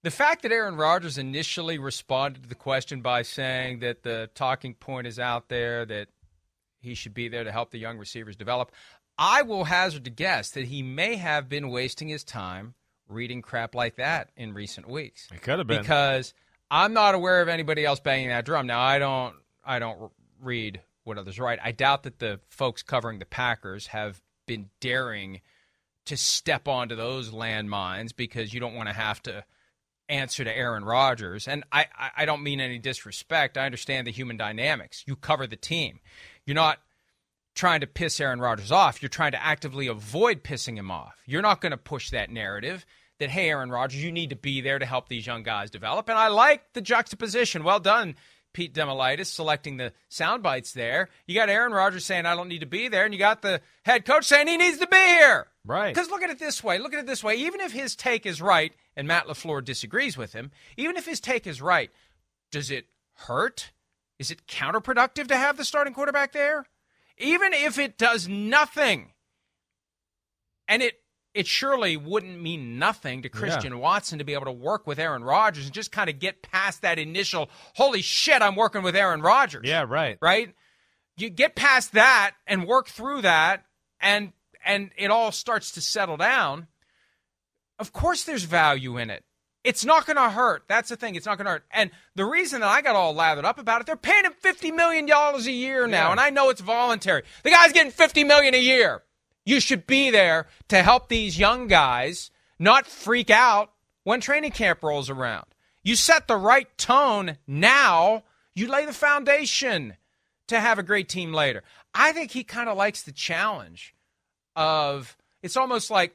The fact that Aaron Rodgers initially responded to the question by saying that the talking point is out there that he should be there to help the young receivers develop, I will hazard to guess that he may have been wasting his time reading crap like that in recent weeks. It could have been because I'm not aware of anybody else banging that drum. Now I don't I don't read what others write. I doubt that the folks covering the Packers have been daring to step onto those landmines because you don't want to have to answer to Aaron Rodgers. And I, I don't mean any disrespect. I understand the human dynamics. You cover the team. You're not trying to piss Aaron Rodgers off. You're trying to actively avoid pissing him off. You're not going to push that narrative that, hey, Aaron Rodgers, you need to be there to help these young guys develop. And I like the juxtaposition. Well done, Pete Damilatis, selecting the sound bites there. You got Aaron Rodgers saying, I don't need to be there. And you got the head coach saying he needs to be here. Right. Because look at it this way. Look at it this way. Even if his take is right, and Matt LaFleur disagrees with him, even if his take is right, does it hurt? Is it counterproductive to have the starting quarterback there? Even if it does nothing, and it it surely wouldn't mean nothing to Christian yeah. Watson to be able to work with Aaron Rodgers and just kind of get past that initial, holy shit, I'm working with Aaron Rodgers. Yeah, right. Right? You get past that and work through that and and it all starts to settle down. Of course there's value in it. It's not going to hurt. That's the thing. It's not going to hurt. And the reason that I got all lathered up about it, they're paying him $50 million a year now. Yeah. And I know it's voluntary. The guy's getting 50 million a year. You should be there to help these young guys not freak out when training camp rolls around. You set the right tone now, you lay the foundation to have a great team later. I think he kind of likes the challenge of it's almost like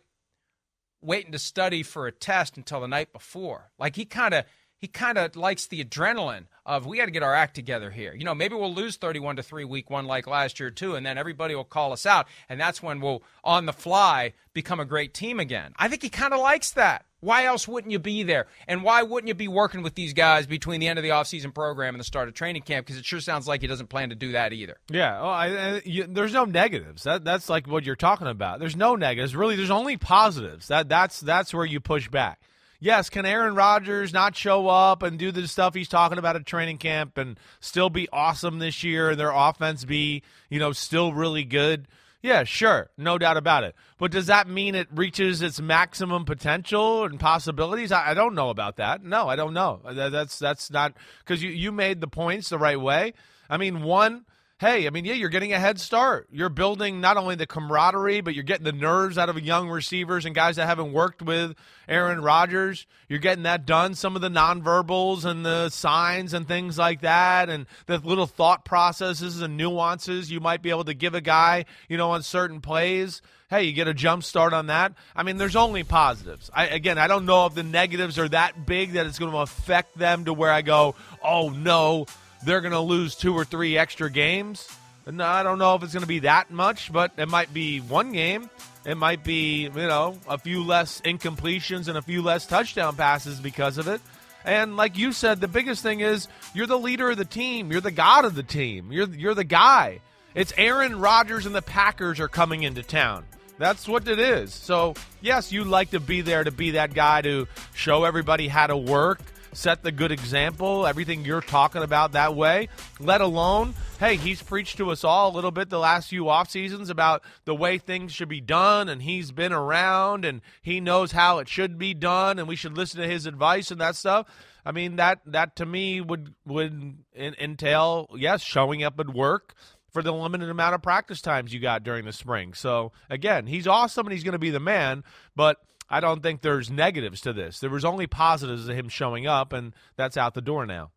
waiting to study for a test until the night before. Like he kind of he kind of likes the adrenaline of we got to get our act together here. You know, maybe we'll lose 31 to 3 week 1 like last year too and then everybody will call us out and that's when we'll on the fly become a great team again. I think he kind of likes that. Why else wouldn't you be there? And why wouldn't you be working with these guys between the end of the offseason program and the start of training camp? Because it sure sounds like he doesn't plan to do that either. Yeah, well, I, I, you, there's no negatives. That that's like what you're talking about. There's no negatives. Really, there's only positives. That that's that's where you push back yes, can Aaron Rodgers not show up and do the stuff he's talking about at training camp and still be awesome this year and their offense be, you know, still really good? Yeah, sure, no doubt about it. But does that mean it reaches its maximum potential and possibilities? I, I don't know about that. No, I don't know. That, that's that's not because you you made the points the right way. I mean, one hey, I mean, yeah, you're getting a head start. You're building not only the camaraderie, but you're getting the nerves out of young receivers and guys that haven't worked with Aaron Rodgers. You're getting that done. Some of the nonverbals and the signs and things like that, and the little thought processes and nuances you might be able to give a guy, you know, on certain plays. Hey, you get a jump start on that. I mean, there's only positives. I, again, I don't know if the negatives are that big that it's going to affect them to where I go, oh no, they're going to lose two or three extra games. And I don't know if it's going to be that much, but it might be one game. It might be, you know, a few less incompletions and a few less touchdown passes because of it. And like you said, the biggest thing is you're the leader of the team. You're the god of the team. You're you're the guy. It's Aaron Rodgers and the Packers are coming into town. That's what it is. So, yes, you like to be there to be that guy to show everybody how to work, set the good example, everything you're talking about that way, let alone, hey, he's preached to us all a little bit the last few off seasons about the way things should be done, and he's been around and he knows how it should be done, and we should listen to his advice and that stuff. I mean that that to me would would entail yes showing up at work for the limited amount of practice times you got during the spring. So again, he's awesome and he's going to be the man, but I don't think there's negatives to this. There was only positives of him showing up, and that's out the door now.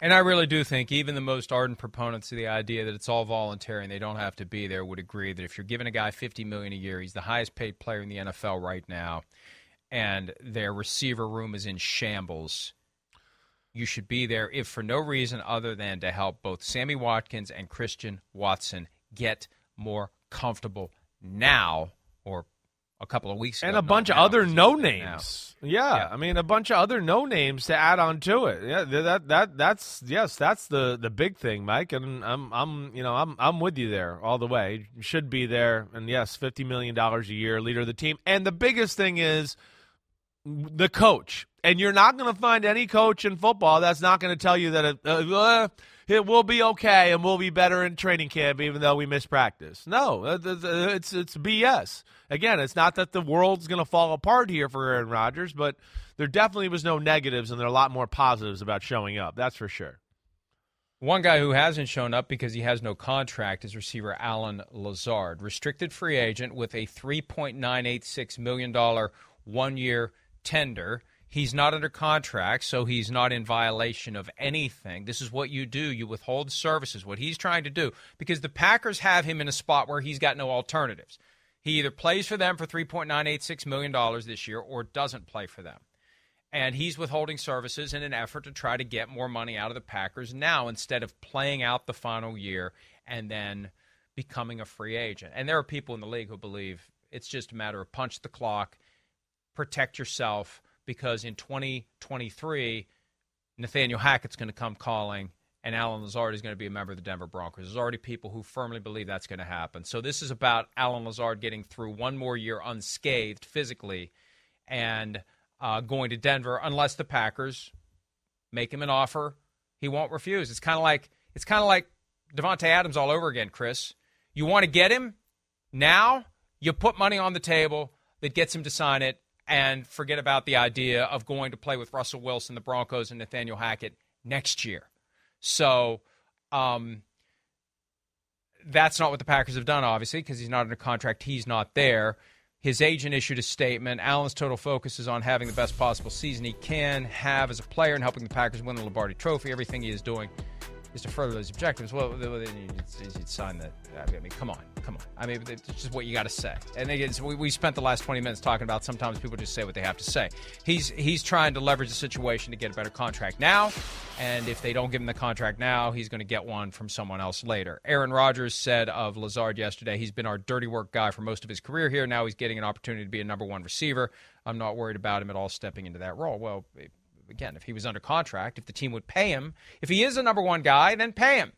And I really do think even the most ardent proponents of the idea that it's all voluntary and they don't have to be there would agree that if you're giving a guy 50 million a year, he's the highest paid player in the NFL right now, and their receiver room is in shambles. You should be there if for no reason other than to help both Sammy Watkins and Christian Watson get more comfortable now or a couple of weeks ago. and a bunch of other no doing it now. names. Yeah, Yeah. I mean a bunch of other no names to add on to it. Yeah, that that that's yes, that's the the big thing, Mike. And I'm I'm you know I'm I'm with you there all the way. Should be there, and yes, fifty million dollars a year, leader of the team. And the biggest thing is the coach. And you're not going to find any coach in football that's not going to tell you that it, uh, uh, it will be okay and we'll be better in training camp, even though we miss practice. No, uh, it's it's BS. Again, it's not that the world's going to fall apart here for Aaron Rodgers, but there definitely was no negatives, and there are a lot more positives about showing up. That's for sure. One guy who hasn't shown up because he has no contract is receiver Allen Lazard, restricted free agent with a $3.986 million one year tender. He's not under contract, so he's not in violation of anything. This is what you do. You withhold services, what he's trying to do, because the Packers have him in a spot where he's got no alternatives. He either plays for them for $3.986 million this year or doesn't play for them and he's withholding services in an effort to try to get more money out of the Packers now instead of playing out the final year and then becoming a free agent. And there are people in the league who believe it's just a matter of punch the clock, protect yourself, because in 2023, Nathaniel Hackett's going to come calling. And Allen Lazard is going to be a member of the Denver Broncos. There's already people who firmly believe that's going to happen. So this is about Allen Lazard getting through one more year unscathed physically, and uh, going to Denver unless the Packers make him an offer he won't refuse. It's kind of like it's kind of like Davante Adams all over again, Chris. You want to get him now? You put money on the table that gets him to sign it, and forget about the idea of going to play with Russell Wilson, the Broncos, and Nathaniel Hackett next year. So. Um, that's not what the Packers have done, obviously, because he's not under contract. He's not there. His agent issued a statement. Allen's total focus is on having the best possible season he can have as a player and helping the Packers win the Lombardi Trophy. Everything he is doing is to further those objectives. Well, then you'd, you'd sign that. I mean, come on, come on. I mean, it's just what you got to say. And again, we, we spent the last 20 minutes talking about sometimes people just say what they have to say. He's he's trying to leverage the situation to get a better contract now, and if they don't give him the contract now, he's going to get one from someone else later. Aaron Rodgers said of Lazard yesterday, he's been our dirty work guy for most of his career here. Now he's getting an opportunity to be a number one receiver. I'm not worried about him at all stepping into that role. Well, again, if he was under contract, if the team would pay him, if he is a number one guy, then pay him.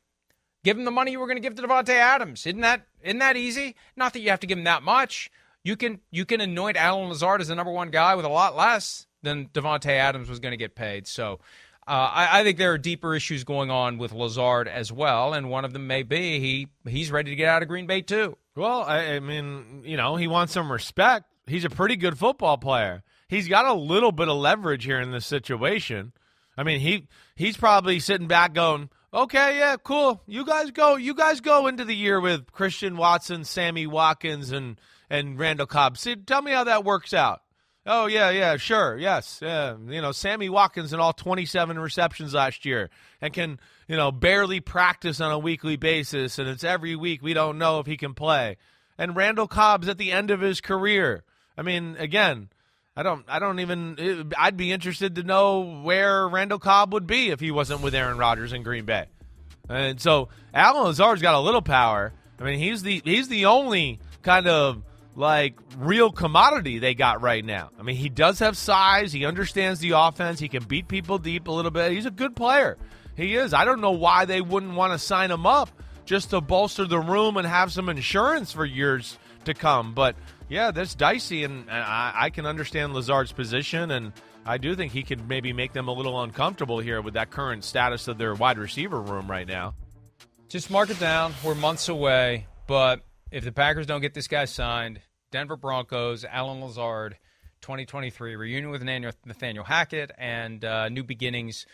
Give him the money you were going to give to Davante Adams. Isn't that isn't that easy? Not that you have to give him that much. You can you can anoint Allen Lazard as the number one guy with a lot less than Davante Adams was going to get paid. So uh, I, I, think there are deeper issues going on with Lazard as well, and one of them may be he he's ready to get out of Green Bay too. Well, I, I mean, you know, he wants some respect. He's a pretty good football player. He's got a little bit of leverage here in this situation. I mean, he he's probably sitting back going, "Okay, yeah, cool. You guys go. You guys go into the year with Christian Watson, Sammy Watkins, and and Randall Cobb. See, tell me how that works out." Oh yeah, yeah, sure, yes, yeah. You know, Sammy Watkins in all 27 receptions last year, and can you know barely practice on a weekly basis, and it's every week we don't know if he can play. And Randall Cobb's at the end of his career. I mean, again, I don't. I don't even. I'd be interested to know where Randall Cobb would be if he wasn't with Aaron Rodgers in Green Bay. And so Allen Lazard's got a little power. I mean, he's the he's the only kind of like real commodity they got right now. I mean, he does have size. He understands the offense. He can beat people deep a little bit. He's a good player. He is. I don't know why they wouldn't want to sign him up just to bolster the room and have some insurance for years to come. But yeah, that's dicey, and, I, I, can understand Lazard's position, and I do think he could maybe make them a little uncomfortable here with that current status of their wide receiver room right now. Just mark it down. We're months away, but if the Packers don't get this guy signed, Denver Broncos, Allen Lazard, 2023 reunion with Nathaniel Hackett, and uh, new beginnings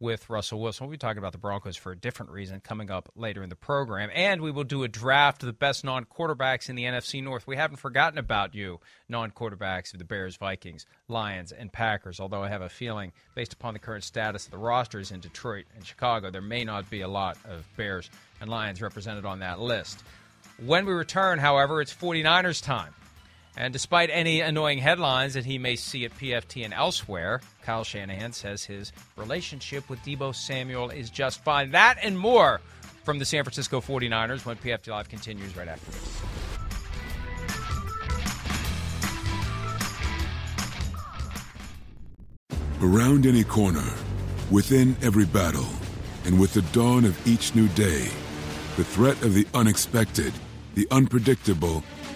with Russell Wilson. We'll be talking about the Broncos for a different reason coming up later in the program. And we will do a draft of the best non quarterbacks in the NFC North. We haven't forgotten about you, non quarterbacks of the Bears, Vikings, Lions, and Packers. Although I have a feeling, based upon the current status of the rosters in Detroit and Chicago, there may not be a lot of Bears and Lions represented on that list. When we return, however, it's 49ers time. And despite any annoying headlines that he may see at PFT and elsewhere, Kyle Shanahan says his relationship with Deebo Samuel is just fine. That and more from the San Francisco 49ers when PFT Live continues right after this. Around any corner, within every battle, and with the dawn of each new day, the threat of the unexpected, the unpredictable,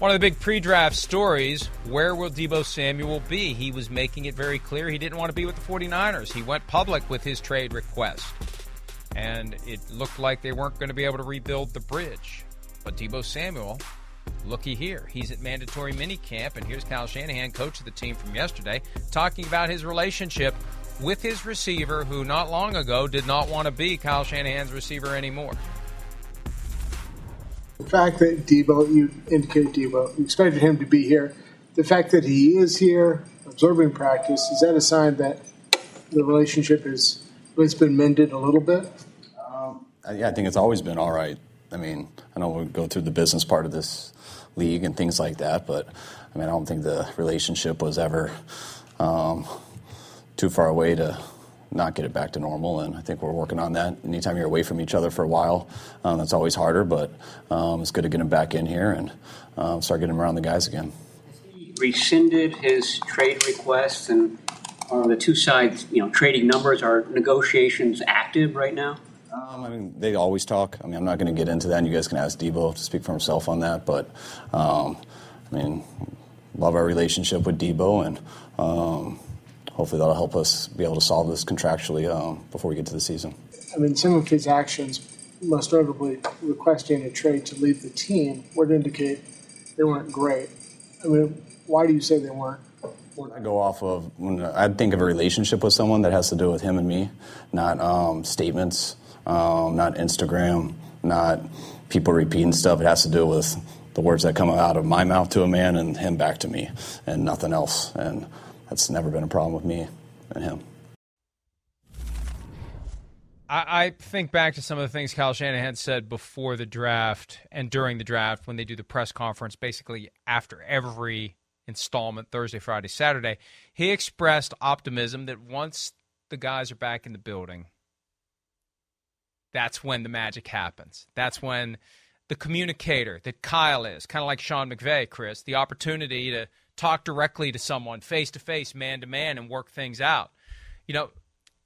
One of the big pre draft stories where will Deebo Samuel be? He was making it very clear he didn't want to be with the 49ers. He went public with his trade request. And it looked like they weren't going to be able to rebuild the bridge. But Deebo Samuel, looky here. He's at mandatory minicamp, and here's Kyle Shanahan, coach of the team from yesterday, talking about his relationship with his receiver, who not long ago did not want to be Kyle Shanahan's receiver anymore. The fact that Deebo, you indicate Deebo, you expected him to be here. The fact that he is here, observing practice, is that a sign that the relationship has it's been mended a little bit? Um, yeah, I think it's always been all right. I mean, I know we go through the business part of this league and things like that, but I mean, I don't think the relationship was ever um, too far away to not get it back to normal. And I think we're working on that. Anytime you're away from each other for a while, um, that's always harder. But um, it's good to get him back in here and um, start getting him around the guys again. He rescinded his trade request, and are the two sides, you know, trading numbers? Are negotiations active right now? Um, I mean, they always talk. I mean, I'm not going to get into that. And you guys can ask Deebo to speak for himself on that. But um, I mean, love our relationship with Deebo, and um, hopefully that'll help us be able to solve this contractually um, before we get to the season. I mean, some of his actions, most notably requesting a trade to leave the team, would indicate they weren't great. I mean, why do you say they weren't? I go off of when I think of a relationship with someone that has to do with him and me, not um, statements, um, not Instagram, not people repeating stuff. It has to do with the words that come out of my mouth to a man and him back to me, and nothing else. And that's never been a problem with me and him. I, I think back to some of the things Kyle Shanahan said before the draft and during the draft when they do the press conference, basically after every installment Thursday, Friday, Saturday. He expressed optimism that once the guys are back in the building, that's when the magic happens. That's when the communicator that Kyle is, kind of like Sean McVay, Chris, the opportunity to talk directly to someone face to face, man to man, and work things out. You know,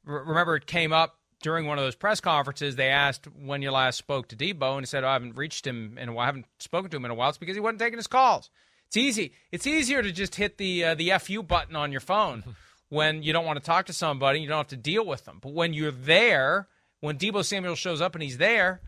remember it came up during one of those press conferences. They asked when you last spoke to Deebo, and he said, oh, "I haven't reached him and I haven't spoken to him in a while." It's because he wasn't taking his calls. It's easy. It's easier to just hit the uh, the fu button on your phone when you don't want to talk to somebody. You don't have to deal with them. But when you're there, when Deebo Samuel shows up and he's there,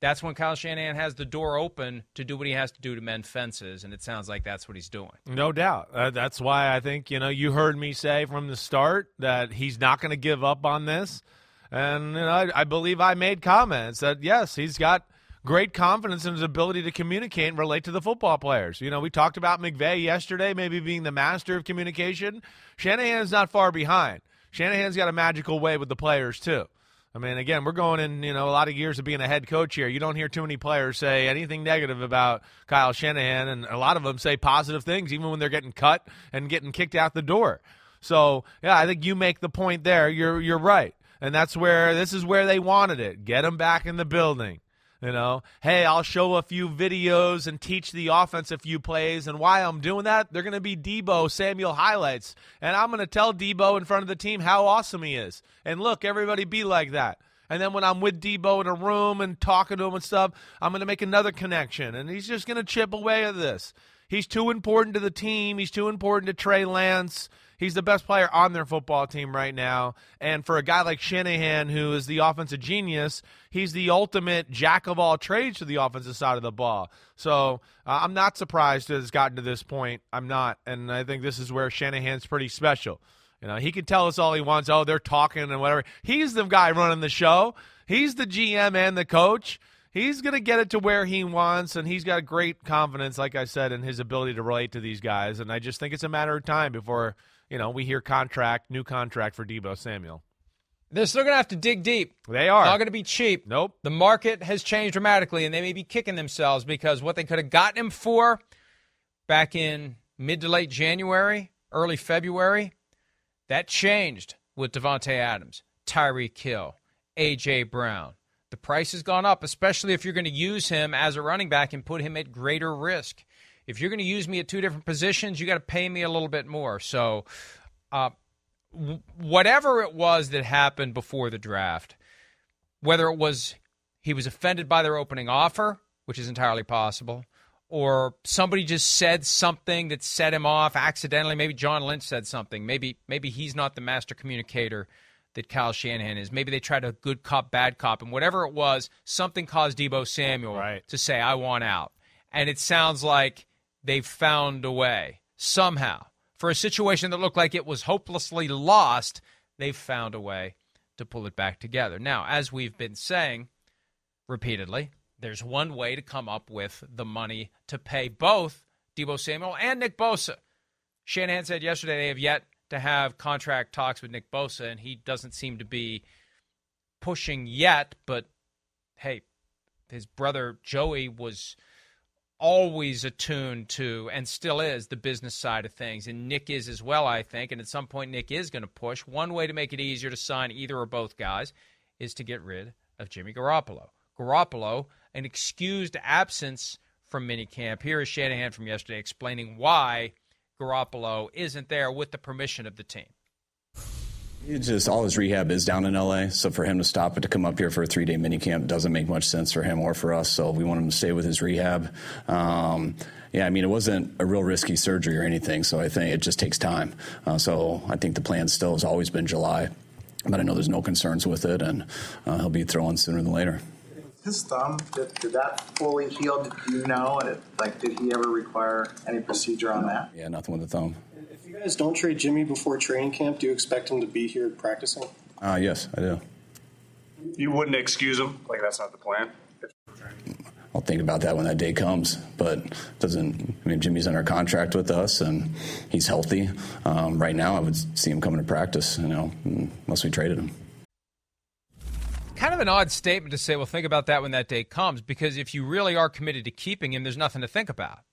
that's when Kyle Shanahan has the door open to do what he has to do to mend fences, and it sounds like that's what he's doing. No doubt. Uh, that's why I think you know you heard me say from the start that he's not going to give up on this, and you know, I, I believe I made comments that yes, he's got great confidence in his ability to communicate and relate to the football players. You know, we talked about McVay yesterday, maybe being the master of communication. Shanahan's not far behind. Shanahan's got a magical way with the players too. I mean, again, we're going in, you know, a lot of years of being a head coach here. You don't hear too many players say anything negative about Kyle Shanahan, and a lot of them say positive things, even when they're getting cut and getting kicked out the door. So, yeah, I think you make the point there. You're you're right, and that's where this is where they wanted it. Get them back in the building. You know, hey, I'll show a few videos and teach the offense a few plays. And why I'm doing that, they're going to be Deebo Samuel highlights. And I'm going to tell Deebo in front of the team how awesome he is. And look, everybody be like that. And then when I'm with Deebo in a room and talking to him and stuff, I'm going to make another connection. And he's just going to chip away at this. He's too important to the team. He's too important to Trey Lance. He's the best player on their football team right now. And for a guy like Shanahan, who is the offensive genius, he's the ultimate jack of all trades to the offensive side of the ball. So uh, I'm not surprised that it's gotten to this point. I'm not. And I think this is where Shanahan's pretty special. You know, he can tell us all he wants. Oh, they're talking and whatever. He's the guy running the show. He's the GM and the coach. He's going to get it to where he wants, and he's got great confidence, like I said, in his ability to relate to these guys. And I just think it's a matter of time before you know, we hear contract, new contract for Deebo Samuel. They're still going to have to dig deep. They are. Not going to be cheap. Nope. The market has changed dramatically, and they may be kicking themselves because what they could have gotten him for back in mid to late January, early February, that changed with Davante Adams, Tyreek Hill, A.J. Brown. The price has gone up, especially if you're going to use him as a running back and put him at greater risk. If you're going to use me at two different positions, you got to pay me a little bit more. So, uh, w- whatever it was that happened before the draft, whether it was he was offended by their opening offer, which is entirely possible, or somebody just said something that set him off accidentally. Maybe John Lynch said something. Maybe maybe he's not the master communicator that Kyle Shanahan is. Maybe they tried a good cop, bad cop, and whatever it was, something caused Deebo Samuel right. to say, "I want out." And it sounds like they've found a way somehow for a situation that looked like it was hopelessly lost. They've found a way to pull it back together. Now, as we've been saying repeatedly, there's one way to come up with the money to pay both Deebo Samuel and Nick Bosa. Shanahan said yesterday they have yet to have contract talks with Nick Bosa, and he doesn't seem to be pushing yet. But hey, his brother Joey was always attuned to and still is the business side of things. And Nick is as well, I think. And at some point, Nick is going to push. One way to make it easier to sign either or both guys is to get rid of Jimmy Garoppolo. Garoppolo, an excused absence from minicamp. Here is Shanahan from yesterday explaining why Garoppolo isn't there with the permission of the team. It's just all his rehab is down in LA, so for him to stop it to come up here for a three day minicamp doesn't make much sense for him or for us. So we want him to stay with his rehab. Um, yeah, I mean, it wasn't a real risky surgery or anything, so I think it just takes time. Uh, so I think the plan still has always been July, but I know there's no concerns with it, and uh, he'll be throwing sooner than later. His thumb, did, did that fully heal? Did you know? And it, like, did he ever require any procedure on that? Yeah, nothing with the thumb. If you guys don't trade Jimmy before training camp, do you expect him to be here practicing? Uh, yes, I do. You wouldn't excuse him? Like, that's not the plan? I'll think about that when that day comes. But doesn't I mean Jimmy's under contract with us and he's healthy. Um, right now, I would see him coming to practice. You know, unless we traded him. Kind of an odd statement to say. Well, think about that when that day comes, because if you really are committed to keeping him, there's nothing to think about.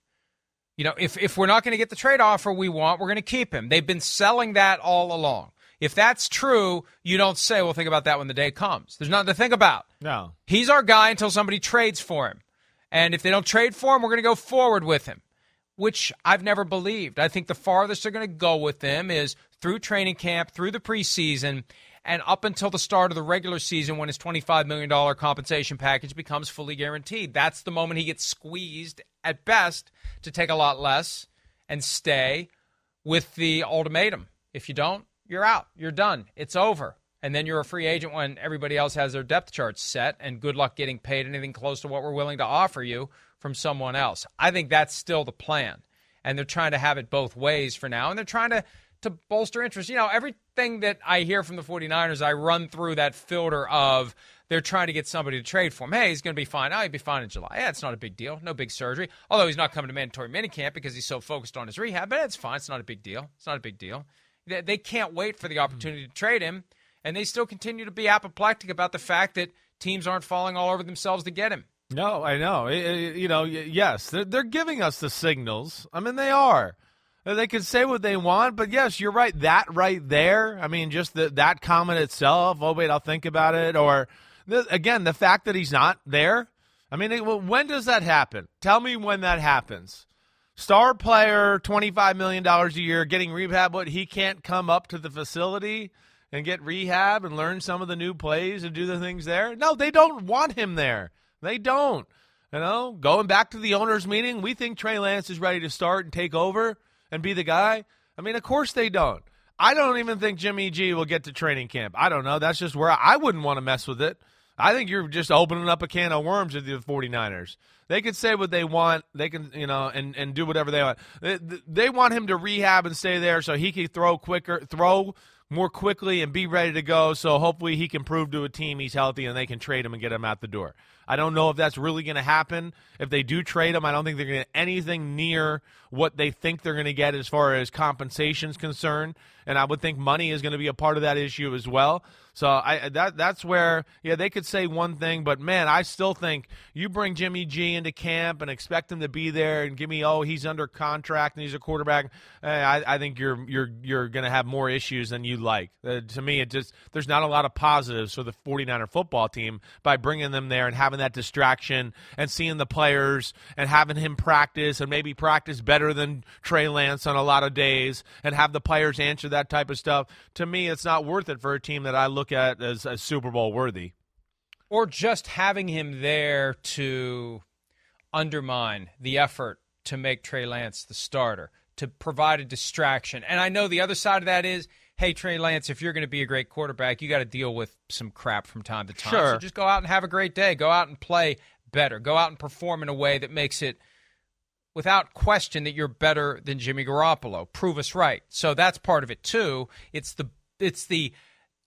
You know, if if we're not going to get the trade offer we want, we're going to keep him. They've been selling that all along. If that's true, you don't say, well, think about that when the day comes. There's nothing to think about. No. He's our guy until somebody trades for him. And if they don't trade for him, we're going to go forward with him, which I've never believed. I think the farthest they're going to go with him is through training camp, through the preseason, and up until the start of the regular season when his $25 million compensation package becomes fully guaranteed. That's the moment he gets squeezed at best to take a lot less and stay with the ultimatum. If you don't, you're out. You're done. It's over. And then you're a free agent when everybody else has their depth charts set, and good luck getting paid anything close to what we're willing to offer you from someone else. I think that's still the plan. And they're trying to have it both ways for now, and they're trying to, to bolster interest. You know, everything that I hear from the 49ers, I run through that filter of they're trying to get somebody to trade for him. Hey, he's going to be fine. Oh, he'll be fine in July. Yeah, it's not a big deal. No big surgery. Although he's not coming to mandatory minicamp because he's so focused on his rehab, but it's fine. It's not a big deal. It's not a big deal. They, they can't wait for the hmm. opportunity to trade him, and they still continue to be apoplectic about the fact that teams aren't falling all over themselves to get him. No, I know. It, it, you know, yes, they're, they're giving us the signals. I mean, they are. They can say what they want, but yes, you're right. That right there. I mean, just the, that comment itself. Oh wait, I'll think about it. Or the, again, the fact that he's not there. I mean, it, well, when does that happen? Tell me when that happens. Star player, twenty five million dollars a year, getting rehab. What he can't come up to the facility and get rehab and learn some of the new plays and do the things there. No, they don't want him there. They don't. You know, going back to the owners' meeting, we think Trey Lance is ready to start and take over and be the guy. I mean, of course they don't. I don't even think Jimmy G will get to training camp. I don't know. That's just where I, I wouldn't want to mess with it. I think you're just opening up a can of worms with the 49ers. They can say what they want. They can, you know, and, and do whatever they want. They, they want him to rehab and stay there so he can throw quicker, throw more quickly and be ready to go. So hopefully he can prove to a team he's healthy and they can trade him and get him out the door. I don't know if that's really going to happen. If they do trade him, I don't think they're going to get anything near what they think they're going to get as far as compensation is concerned. And I would think money is going to be a part of that issue as well. So I that that's where yeah they could say one thing, but man, I still think you bring Jimmy G into camp and expect him to be there and give me oh he's under contract and he's a quarterback. Eh, I, I think you're you're you're going to have more issues than you like. Uh, to me, it just there's not a lot of positives for the 49er football team by bringing them there and having that distraction and seeing the players and having him practice and maybe practice better than Trey Lance on a lot of days and have the players answer that type of stuff. To me, it's not worth it for a team that I look look at as, as Super Bowl worthy. Or just having him there to undermine the effort to make Trey Lance the starter, to provide a distraction. And I know the other side of that is hey, Trey Lance, if you're going to be a great quarterback, you got to deal with some crap from time to time. Sure. So just go out and have a great day. Go out and play better. Go out and perform in a way that makes it without question that you're better than Jimmy Garoppolo. Prove us right. So that's part of it too. It's the it's the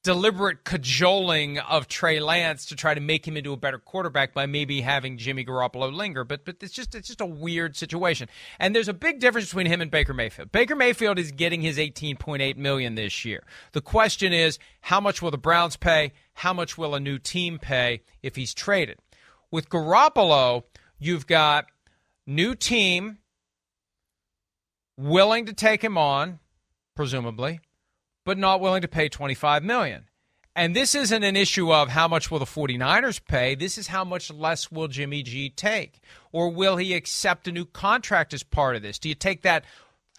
deliberate cajoling of Trey Lance to try to make him into a better quarterback by maybe having Jimmy Garoppolo linger. But but it's just it's just a weird situation. And there's a big difference between him and Baker Mayfield. Baker Mayfield is getting his 18.8 million this year. The question is how much will the Browns pay? How much will a new team pay if he's traded? With Garoppolo, you've got new team willing to take him on, presumably but not willing to pay 25 million. And this isn't an issue of how much will the 49ers pay. This is how much less will Jimmy G take? Or will he accept a new contract as part of this? Do you take that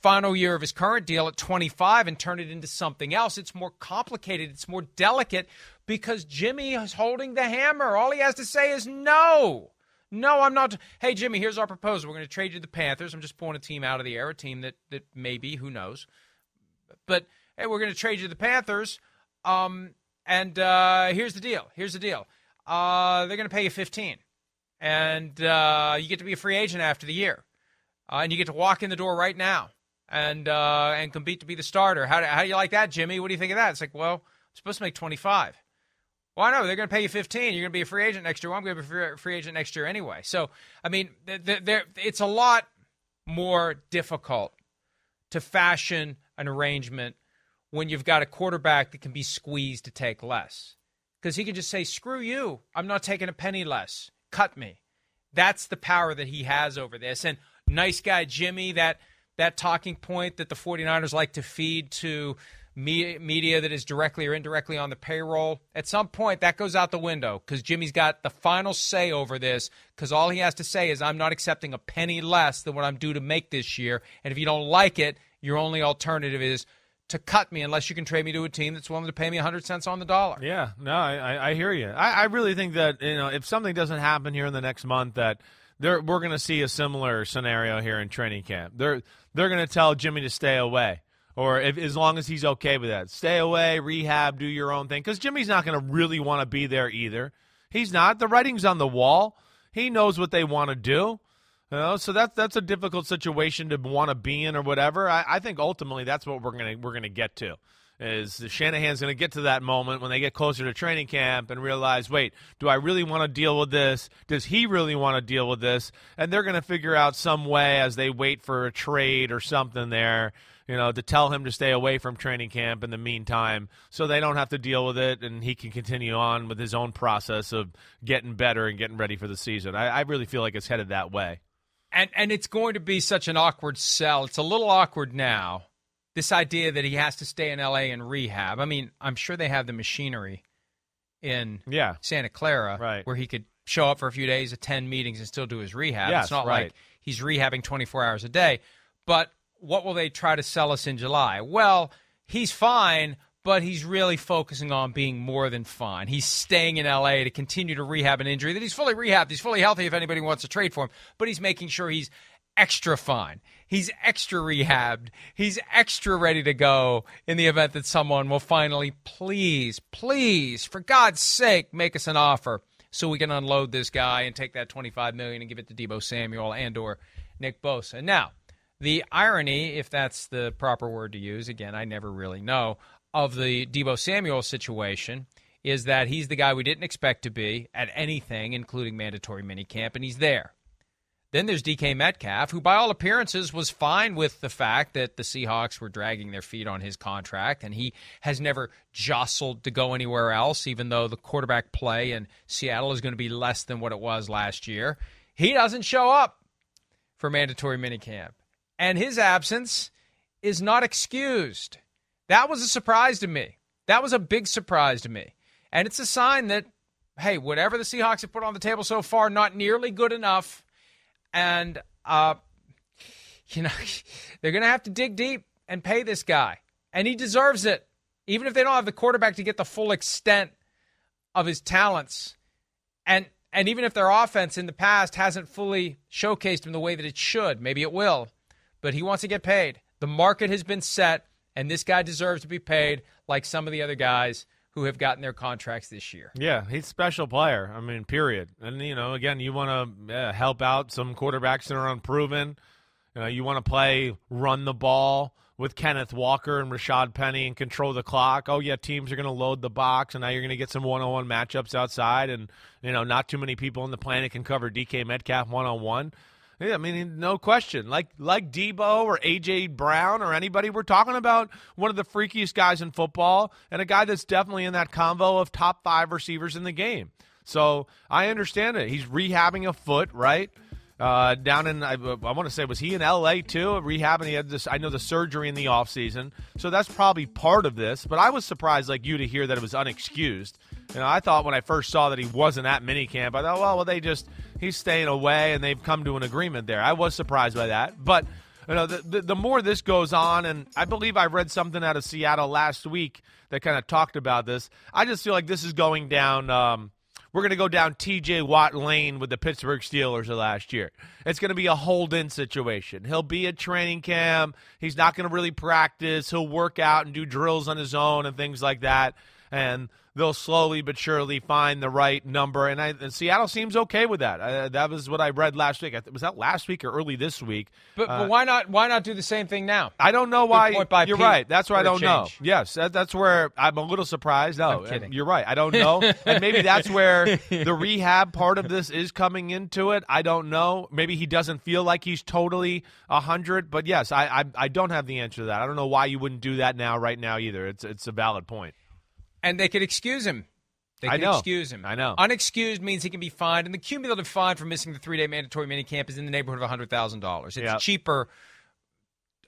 final year of his current deal at 25 and turn it into something else? It's more complicated, it's more delicate because Jimmy is holding the hammer. All he has to say is no. No, I'm not. Hey, Jimmy, here's our proposal. We're going to trade you the Panthers. I'm just pulling a team out of the air, a team that, that maybe, who knows. But hey, we're going to trade you the Panthers. Um, and uh, here's the deal. Here's the deal. Uh, they're going to pay you 15, and uh, you get to be a free agent after the year, uh, and you get to walk in the door right now and uh, and compete to be the starter. How do, how do you like that, Jimmy? What do you think of that? It's like, well, I'm supposed to make 25. Well, I know they're going to pay you 15. You're going to be a free agent next year. Well, I'm going to be a free agent next year anyway. So, I mean, it's a lot more difficult to fashion an arrangement when you've got a quarterback that can be squeezed to take less. Because he can just say, screw you. I'm not taking a penny less. Cut me. That's the power that he has over this. And nice guy Jimmy, that that talking point that the 49ers like to feed to media that is directly or indirectly on the payroll, at some point that goes out the window because Jimmy's got the final say over this because all he has to say is, I'm not accepting a penny less than what I'm due to make this year. And if you don't like it, your only alternative is to cut me unless you can trade me to a team that's willing to pay me 100 cents on the dollar. Yeah, no, I, I hear you. I, I really think that you know if something doesn't happen here in the next month, that they're, we're going to see a similar scenario here in training camp. They're they're going to tell Jimmy to stay away, or if, as long as he's okay with that, stay away, rehab, do your own thing. Because Jimmy's not going to really want to be there either. He's not. The writing's on the wall. He knows what they want to do. You know, so that's that's a difficult situation to want to be in or whatever. I, I think ultimately that's what we're gonna we're gonna get to. Is Shanahan's going to get to that moment when they get closer to training camp and realize, wait, do I really want to deal with this? Does he really want to deal with this? And they're going to figure out some way as they wait for a trade or something there, you know, to tell him to stay away from training camp in the meantime so they don't have to deal with it and he can continue on with his own process of getting better and getting ready for the season. I, I really feel like it's headed that way and and it's going to be such an awkward sell. It's a little awkward now. This idea that he has to stay in LA and rehab. I mean, I'm sure they have the machinery in yeah. Santa Clara right. where he could show up for a few days, attend meetings, and still do his rehab. Yes, it's not right. like he's rehabbing 24 hours a day. But what will they try to sell us in July? Well, he's fine, but he's really focusing on being more than fine. He's staying in LA to continue to rehab an injury that he's fully rehabbed. He's fully healthy if anybody wants to trade for him, but he's making sure he's extra fine. He's extra rehabbed. He's extra ready to go in the event that someone will finally, please, please, for God's sake, make us an offer so we can unload this guy and take that 25 million and give it to Deebo Samuel and or Nick Bosa. Now, the irony, if that's the proper word to use, again, I never really know, of the Deebo Samuel situation is that he's the guy we didn't expect to be at anything, including mandatory minicamp, and he's there. Then there's DK Metcalf, who by all appearances was fine with the fact that the Seahawks were dragging their feet on his contract, and he has never jostled to go anywhere else, even though the quarterback play in Seattle is going to be less than what it was last year. He doesn't show up for mandatory minicamp, and his absence is not excused. That was a surprise to me. That was a big surprise to me. And it's a sign that, hey, whatever the Seahawks have put on the table so far, not nearly good enough and uh, you know they're going to have to dig deep and pay this guy, and he deserves it. Even if they don't have the quarterback to get the full extent of his talents, and and even if their offense in the past hasn't fully showcased him the way that it should, maybe it will, but he wants to get paid. The market has been set, and this guy deserves to be paid like some of the other guys who have gotten their contracts this year. Yeah, he's a special player. I mean, period. And you know, again, you want to uh, help out some quarterbacks that are unproven. You know, you want to play run the ball with Kenneth Walker and Rashaad Penny and control the clock. Oh yeah, teams are going to load the box, and now you're going to get some one-on-one matchups outside, and you know, not too many people on the planet can cover DK Metcalf one-on-one. Yeah, I mean, no question. Like like Deebo or AJ Brown or anybody, we're talking about one of the freakiest guys in football and a guy that's definitely in that combo of top five receivers in the game. So I understand it. He's rehabbing a foot, right? Uh, down in I, I want to say was he in L.A. too rehabbing? He had this. I know the surgery in the off season, so that's probably part of this. But I was surprised, like you, to hear that it was unexcused. You know, I thought when I first saw that he wasn't at minicamp, I thought, well, well, they just he's staying away, and they've come to an agreement there. I was surprised by that, but you know, the, the, the more this goes on, and I believe I read something out of Seattle last week that kind of talked about this. I just feel like this is going down. Um, we're going to go down TJ Watt lane with the Pittsburgh Steelers of last year. It's going to be a hold in situation. He'll be at training camp. He's not going to really practice. He'll work out and do drills on his own and things like that. And they'll slowly but surely find the right number. And, I, and Seattle seems okay with that. Uh, that was what I read last week. Was that last week or early this week? But, uh, but why not? Why not do the same thing now? I don't know why. You're Pete right. That's where I don't know. Yes, that, that's where I'm a little surprised. No, I'm kidding. you're right. I don't know, and maybe that's where the rehab part of this is coming into it. I don't know. Maybe he doesn't feel like he's totally hundred. But yes, I, I I don't have the answer to that. I don't know why you wouldn't do that now, right now either. It's it's a valid point. And they could excuse him. They I know. excuse him. I know. Unexcused means he can be fined, and the cumulative fine for missing the three day mandatory minicamp is in the neighborhood of hundred thousand dollars. It's Yeah. cheaper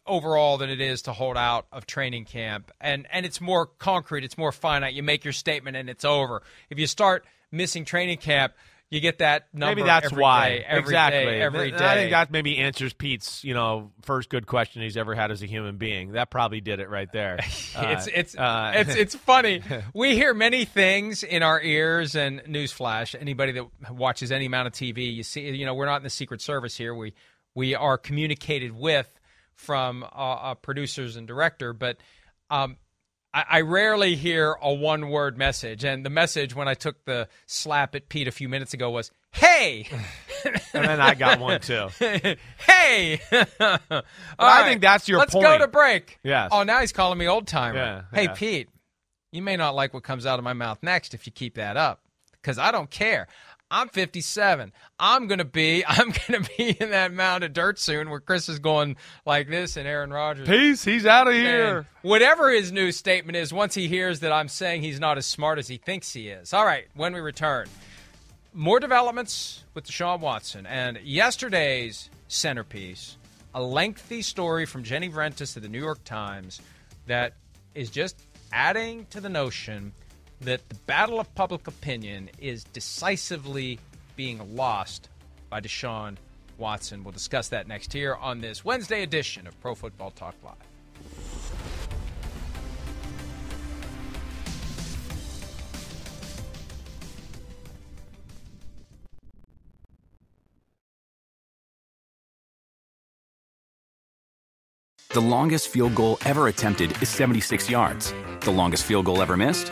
overall than it is to hold out of training camp, and and it's more concrete. It's more finite. You make your statement, and it's over. If you start missing training camp, you get that number. Maybe that's every why. day, every exactly. day, every day. I think that maybe answers Pete's, you know, first good question he's ever had as a human being. That probably did it right there. it's Uh, it's uh, it's it's funny. We hear many things in our ears, and newsflash: anybody that watches any amount of TV, you see, you know, we're not in the Secret Service here. We we are communicated with from uh, uh, producers and director, but. Um, I, I rarely hear a one-word message, and the message when I took the slap at Pete a few minutes ago was "Hey," and then I got one too. hey. I right, think that's your Let's go to break. Yes. Oh, now he's calling me old timer. Yeah, hey, yeah. Pete, you may not like what comes out of my mouth next if you keep that up, because I don't care. I'm 57. I'm gonna be. I'm gonna be in that mound of dirt soon, where Chris is going like this, and Aaron Rodgers. Peace. He's out of here. Whatever his new statement is, once he hears that I'm saying he's not as smart as he thinks he is. All right, when we return, more developments with Deshaun Watson and yesterday's centerpiece, a lengthy story from Jenny Vrentas of the New York Times that is just adding to the notion that the battle of public opinion is decisively being lost by Deshaun Watson. We'll discuss that next here on this Wednesday edition of Pro Football Talk Live. The longest field goal ever attempted is 76 yards. The longest field goal ever missed?